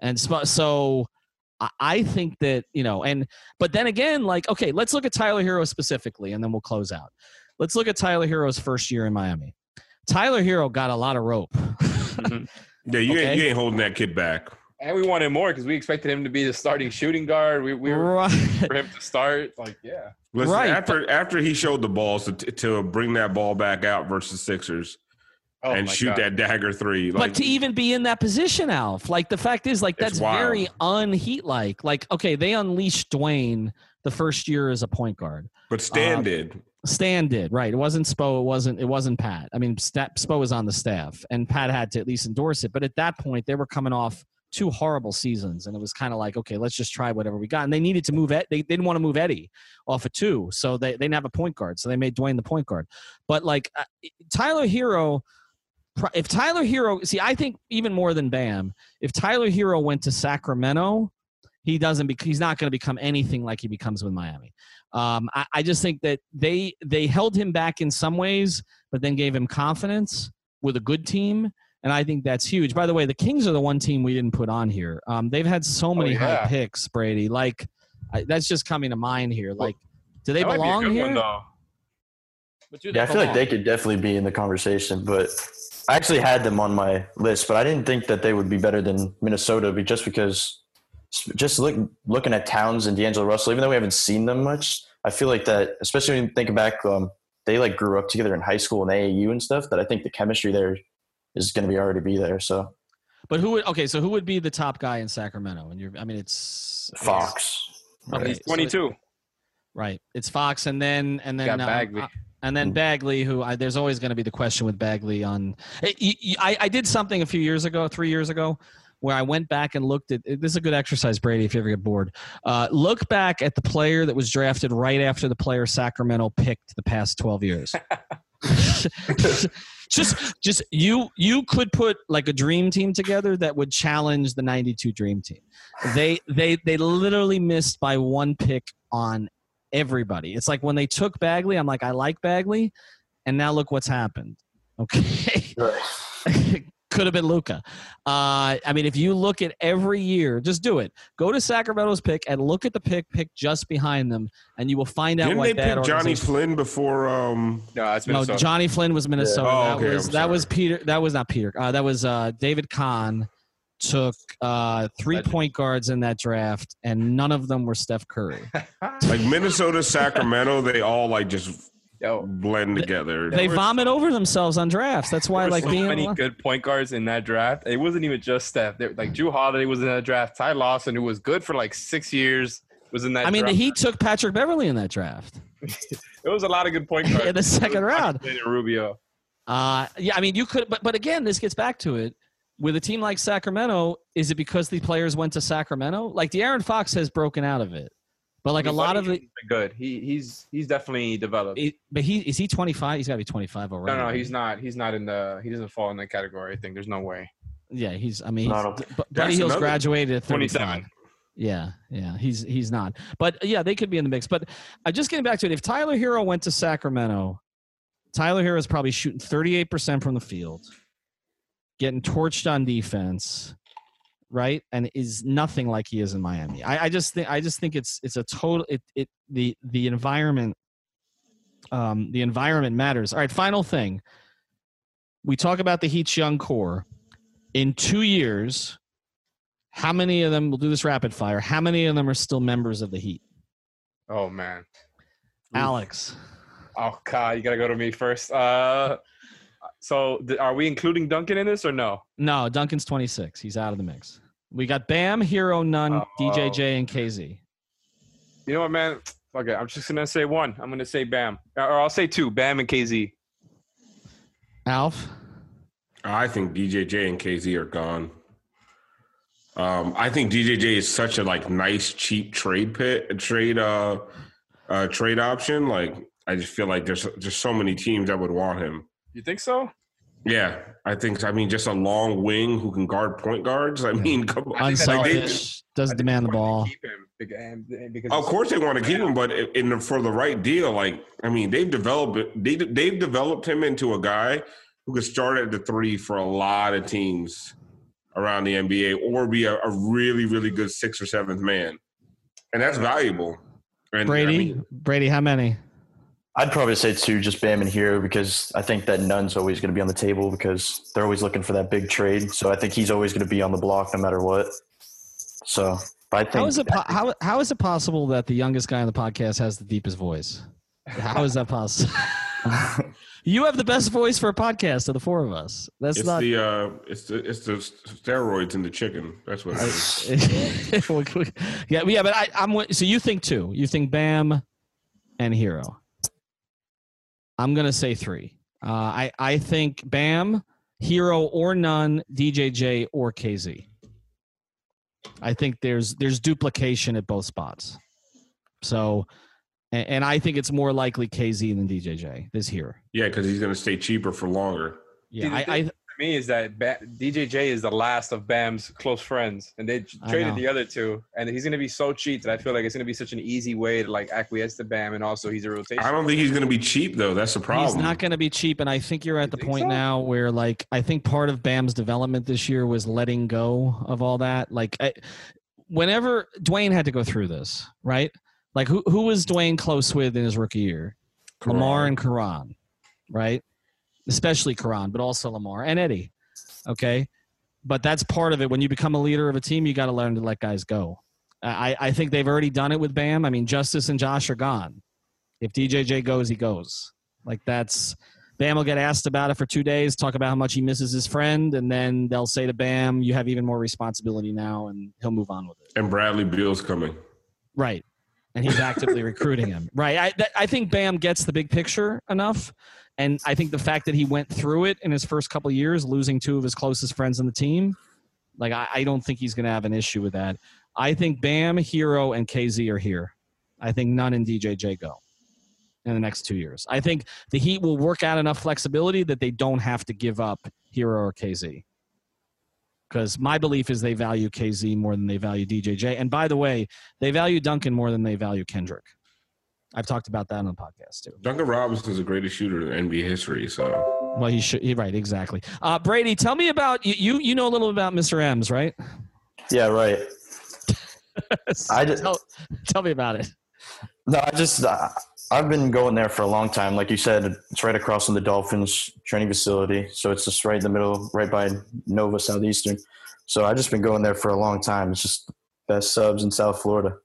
[SPEAKER 1] and so. so I- I think that you know, and but then again, like okay, let's look at Tyler Herro specifically, and then we'll close out. Let's look at Tyler Herro's first year in Miami. Tyler Herro got a lot of rope. Mm-hmm. <laughs>
[SPEAKER 5] Yeah, you,
[SPEAKER 1] Okay.
[SPEAKER 5] ain't, you ain't holding that kid back.
[SPEAKER 4] and we wanted more because we expected him to be the starting shooting guard. We, we were
[SPEAKER 1] right.
[SPEAKER 4] for him to start. Like, yeah.
[SPEAKER 5] Listen,
[SPEAKER 1] Right,
[SPEAKER 5] after after he showed the balls to, to bring that ball back out versus Sixers
[SPEAKER 4] Oh
[SPEAKER 5] and shoot
[SPEAKER 4] God.
[SPEAKER 5] that dagger three, like
[SPEAKER 1] but to even be in that position, Alf, like the fact is, like that's very unheat like. Like, okay, they unleashed Dwayne the first year as a point guard.
[SPEAKER 5] but Stan
[SPEAKER 1] uh,
[SPEAKER 5] did.
[SPEAKER 1] Stan did right. It wasn't Spo. It wasn't. It wasn't Pat. I mean, Sta- Spo was on the staff, and Pat had to at least endorse it. But at that point, they were coming off two horrible seasons, and it was kind of like, okay, let's just try whatever we got. And they needed to move. Ed- they, didn't want to move Eddie off of two, so they, they didn't have a point guard, so they made Dwayne the point guard. But like uh, Tyler Herro, if Tyler Herro, see, I think even more than Bam, if Tyler Herro went to Sacramento he doesn't. Bec- he's not going to become anything like he becomes with Miami. Um, I, I just think that they they held him back in some ways, but then gave him confidence with a good team. And I think that's huge. By the way, the Kings are the one team we didn't put on here. Um, they've had so many high
[SPEAKER 4] yeah.
[SPEAKER 1] picks, Brady. Like I, that's just coming to mind here. Like, do they
[SPEAKER 4] That might be
[SPEAKER 1] belong
[SPEAKER 4] good
[SPEAKER 1] here?
[SPEAKER 4] one, though.
[SPEAKER 1] But do
[SPEAKER 3] Yeah, I feel like they could definitely be in the conversation, but I actually had them on my list, but I didn't think that they would be better than Minnesota be- just because just look, looking at Towns and D'Angelo Russell, even though we haven't seen them much, I feel like that, especially when you think back, um, they like grew up together in high school and AAU and stuff, that I think the chemistry there is going to be already be there. So
[SPEAKER 1] But who would okay? So who would be the top guy in Sacramento? And you're, I mean, it's
[SPEAKER 3] Fox.
[SPEAKER 1] Okay,
[SPEAKER 4] He's
[SPEAKER 1] so
[SPEAKER 4] 22.
[SPEAKER 1] right. It's Fox, and then and then
[SPEAKER 4] Got
[SPEAKER 1] uh,
[SPEAKER 4] Bagley.
[SPEAKER 1] uh, and then Bagley, who I, there's always going to be the question with Bagley on. Eh, you- you- I, I did something a few years ago, three years ago, where I went back and looked at. This is a good exercise, Brady, if you ever get bored. Uh, look back at the player that was drafted right after the player Sacramento picked the past 12 years. <laughs> <laughs> just just you you could put like a dream team together that would challenge the 92 dream team. They they they literally missed by one pick on everybody. It's like when they took bagley i'm like i like bagley and now look what's happened. Okay <laughs> could have been Luka. Uh, I mean, if you look at every year, just do it. Go to Sacramento's pick and look at the pick pick just behind them, and you will find out
[SPEAKER 5] Didn't
[SPEAKER 1] what
[SPEAKER 5] they
[SPEAKER 1] bad
[SPEAKER 5] pick
[SPEAKER 1] Jonny
[SPEAKER 5] Flynn before? Um,
[SPEAKER 4] No, it's
[SPEAKER 1] no, Jonny Flynn was Minnesota.
[SPEAKER 5] Oh,
[SPEAKER 1] that was
[SPEAKER 5] I'm
[SPEAKER 1] that was. Peter. That was not Peter. Uh, that was uh, David Kahn. Took uh, three
[SPEAKER 4] Legend.
[SPEAKER 1] point guards in that draft, and none of them were Steph Curry.
[SPEAKER 5] like Minnesota, Sacramento, they all like just
[SPEAKER 4] Yo,
[SPEAKER 5] blend together.
[SPEAKER 1] They
[SPEAKER 4] were
[SPEAKER 1] vomit over themselves on drafts. That's why,
[SPEAKER 4] there
[SPEAKER 1] like
[SPEAKER 4] so
[SPEAKER 1] being
[SPEAKER 4] many good point guards in that draft. It wasn't even just Steph. There, like Jrue Holiday was in that draft. Ty Lawson, who was good for like six years, was in that.
[SPEAKER 1] I mean, the
[SPEAKER 4] draft.
[SPEAKER 1] Heat took Patrick Beverley in that draft. <laughs>
[SPEAKER 4] There was a lot of good point guards <laughs>
[SPEAKER 1] In the second round.
[SPEAKER 4] Later, Rubio.
[SPEAKER 1] Uh, yeah, I mean, you could, but but again, this gets back to it. With a team like Sacramento, is it because the players went to Sacramento? Like De'Aaron Fox has broken out of it, but like a lot of the,
[SPEAKER 4] been good. He he's he's definitely developed.
[SPEAKER 1] it- but he is he twenty five? He's got to be twenty five already.
[SPEAKER 4] no, no, he's not. He's not in the. He doesn't fall in that category. I think there's no way.
[SPEAKER 1] Yeah, he's. I mean,
[SPEAKER 3] Not
[SPEAKER 1] he's,
[SPEAKER 3] a-
[SPEAKER 1] Buddy
[SPEAKER 5] That's
[SPEAKER 1] Hill's graduated at thirty
[SPEAKER 4] 27.
[SPEAKER 1] Yeah, yeah, he's he's not. But yeah, they could be in the mix. But I uh, just getting back to it, if Tyler Herro went to Sacramento, Tyler Herro is probably shooting thirty eight percent from the field, getting torched on defense, right, and is nothing like he is in Miami. I, I just think I just think it's it's a total it it the the environment. Um, the environment matters. All right, final thing. We talk about the Heat's young core. In two years, how many of them, we'll do this rapid fire, how many of them are still members of the Heat?
[SPEAKER 4] Oh man.
[SPEAKER 1] Alex.
[SPEAKER 4] Oh God, you gotta go to me first. Uh, so th- are we including Duncan in this or no?
[SPEAKER 1] No, Duncan's 26. He's out of the mix. We got Bam, Herro, Nunn,
[SPEAKER 4] Oh.
[SPEAKER 1] DJJ, and KZ.
[SPEAKER 4] You know what, man? Fuck it. I'm just gonna say one. I'm gonna say Bam, or I'll say two. Bam and KZ.
[SPEAKER 1] Alf.
[SPEAKER 5] I think DJJ and KZ are gone. Um, I think DJJ is such a like nice cheap trade pit trade uh, uh trade option. Like I just feel like there's just so many teams that would want him.
[SPEAKER 4] You think so?
[SPEAKER 5] Yeah, I think. I mean, just a long wing who can guard point guards. I mean, come on.
[SPEAKER 4] I
[SPEAKER 5] Like,
[SPEAKER 1] Unselfish. Does demand the ball.
[SPEAKER 4] Keep him because
[SPEAKER 5] Of course, they want to keep him, but in the, for the right deal, like I mean, they've developed they they've developed him into a guy who could start at the three for a lot of teams around the NBA, or be a, a really really good sixth or seventh man, and that's valuable. And I
[SPEAKER 1] Brady.
[SPEAKER 5] mean,
[SPEAKER 1] Brady, how many?
[SPEAKER 3] I'd probably say two, just Bam and Herro, because I think that Nunn's always going to be on the table because they're always looking for that big trade. So I think he's always going to be on the block no matter what. So but I think
[SPEAKER 1] How is it po- how how is it possible that the youngest guy on the podcast has the deepest voice? How is that possible? <laughs> you have the best voice for a podcast of the four of us. That's
[SPEAKER 5] it's
[SPEAKER 1] not.
[SPEAKER 5] the uh, it's the it's the steroids in the chicken. That's what it is.
[SPEAKER 1] yeah, <laughs> yeah, but I, I'm with- so you think too. You think Bam and Herro. I'm gonna say three. Uh, I I think Bam, Herro or Nunn, DJJ or KZ. I think there's there's duplication at both spots. So, and, and I think it's more likely KZ than DJJ this here.
[SPEAKER 5] Yeah, because he's going to stay cheaper for longer.
[SPEAKER 1] Yeah, I, I
[SPEAKER 4] me is that ba- DJJ is the last of Bam's close friends, and they
[SPEAKER 1] I
[SPEAKER 4] traded the other two, and he's gonna be so cheap that I feel like it's gonna be such an easy way to like acquiesce to Bam, and also he's a rotation.
[SPEAKER 5] I don't think he's going to be cheap though. That's the problem.
[SPEAKER 1] He's not going to be cheap, and I think you're at the point
[SPEAKER 4] so?
[SPEAKER 1] now where, like, I think part of Bam's development this year was letting go of all that. Like, I, whenever Dwayne had to go through this, right? Like, who who was Dwayne close with in his rookie year? Lamar and Caron, right? Especially Caron, but also Lamar and Eddie. Okay, but that's part of it. When you become a leader of a team, you got to learn to let guys go. I, I think they've already done it with Bam. I mean, Justice and Josh are gone. If DJJ goes, he goes. Like that's Bam will get asked about it for two days, talk about how much he misses his friend, and then they'll say to Bam, "You have even more responsibility now," and he'll move on with it.
[SPEAKER 5] and Bradley Beal's coming.
[SPEAKER 1] Right. And he's actively <laughs> recruiting him. Right. I, that, I think Bam gets the big picture enough. And I think the fact that he went through it in his first couple years, losing two of his closest friends on the team, like, I, I don't think he's going to have an issue with that. I think Bam, Herro, and KZ are here. I think Nunn in DJJ go in the next two years. I think the Heat will work out enough flexibility that they don't have to give up Herro or KZ. Because my belief is they value KZ more than they value DJJ. And by the way, they value Duncan more than they value Kendrick. I've talked about that on the podcast too.
[SPEAKER 5] Duncan Robinson's the greatest shooter in NBA history. So
[SPEAKER 1] Well, he should. He, right, exactly. Uh, Brady, tell me about you. You you know a little about Mr. M's, right?
[SPEAKER 3] Yeah, right. <laughs> I just
[SPEAKER 1] tell, tell me about it.
[SPEAKER 3] no, I just uh, I've been going there for a long time. Like you said, it's right across from the Dolphins training facility, so it's just right in the middle, right by Nova Southeastern. So I've just been going there for a long time. It's just best subs in South Florida.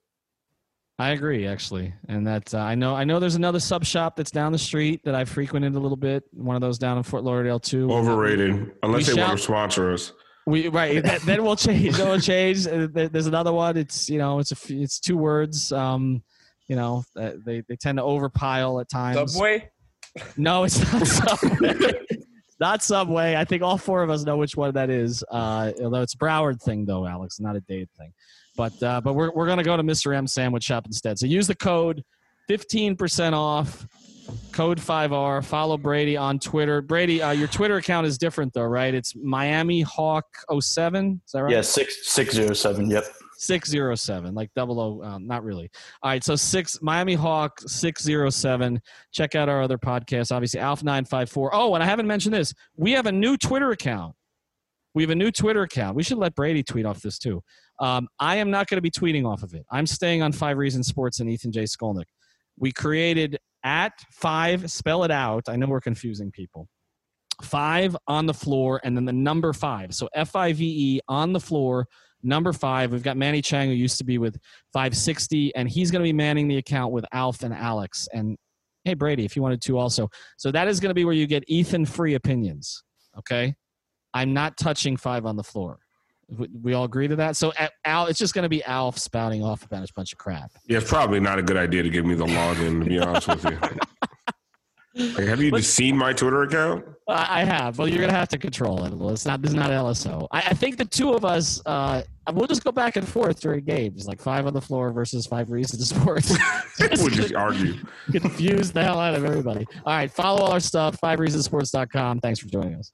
[SPEAKER 1] I agree, actually, and that uh, I know. I know there's another sub shop that's down the street that I frequented a little bit. One of those down in Fort Lauderdale too.
[SPEAKER 5] overrated, unless
[SPEAKER 1] We
[SPEAKER 5] they
[SPEAKER 1] shall-
[SPEAKER 5] want to sponsor us.
[SPEAKER 1] We right that, then we'll change. Then we'll change. Uh, There's another one. It's you know it's a it's two words. Um, you know uh, they they tend to overpile at times.
[SPEAKER 4] Subway.
[SPEAKER 1] No, it's not <laughs> Subway. Not Subway. I think all four of us know which one that is. Uh, although it's a Broward thing though, Alex, not a Dade thing. But uh, but we're we're gonna go to Mr. M Sandwich Shop instead. So use the code fifteen percent off. Code 5R. Follow Brady on Twitter. Brady, uh, your Twitter account is different though, right? It's Miami Hawk 07. Is that right?
[SPEAKER 3] Yeah, six six zero seven. Yep.
[SPEAKER 1] 607 like double o um, not really all right so six miami hawk 607 check out our other podcasts obviously alpha 954 oh and i haven't mentioned this we have a new twitter account we have a new twitter account we should let brady tweet off this too um, i am not going to be tweeting off of it i'm staying on five reasons sports and ethan j skolnick we created at five spell it out i know we're confusing people five on the floor and then the number five so f-i-v-e on the floor number five. We've got Manny Chang, who used to be with 560, and he's going to be manning the account with Alf and Alex. And hey, Brady, if you wanted to also. So that is going to be where you get Ethan free opinions. Okay. I'm not touching five on the floor. We- We all agree to that. So Al, it's just going to be Alf spouting off about a bunch of crap.
[SPEAKER 5] Yeah, it's probably not a good idea to give me the login. To be honest with you, <laughs> like, have you
[SPEAKER 1] But-
[SPEAKER 5] just seen my Twitter account?
[SPEAKER 1] I have. Well, you're gonna have to control it. Well, it's not. This is not LSO. I, I think the two of us. Uh, we'll just go back and forth during games, like five on the floor versus five reasons sports. <laughs>
[SPEAKER 5] we'll just argue. <laughs>
[SPEAKER 1] confuse the hell out of everybody. All right, follow all our stuff. Five FiveReasonsports.com. Thanks for joining us.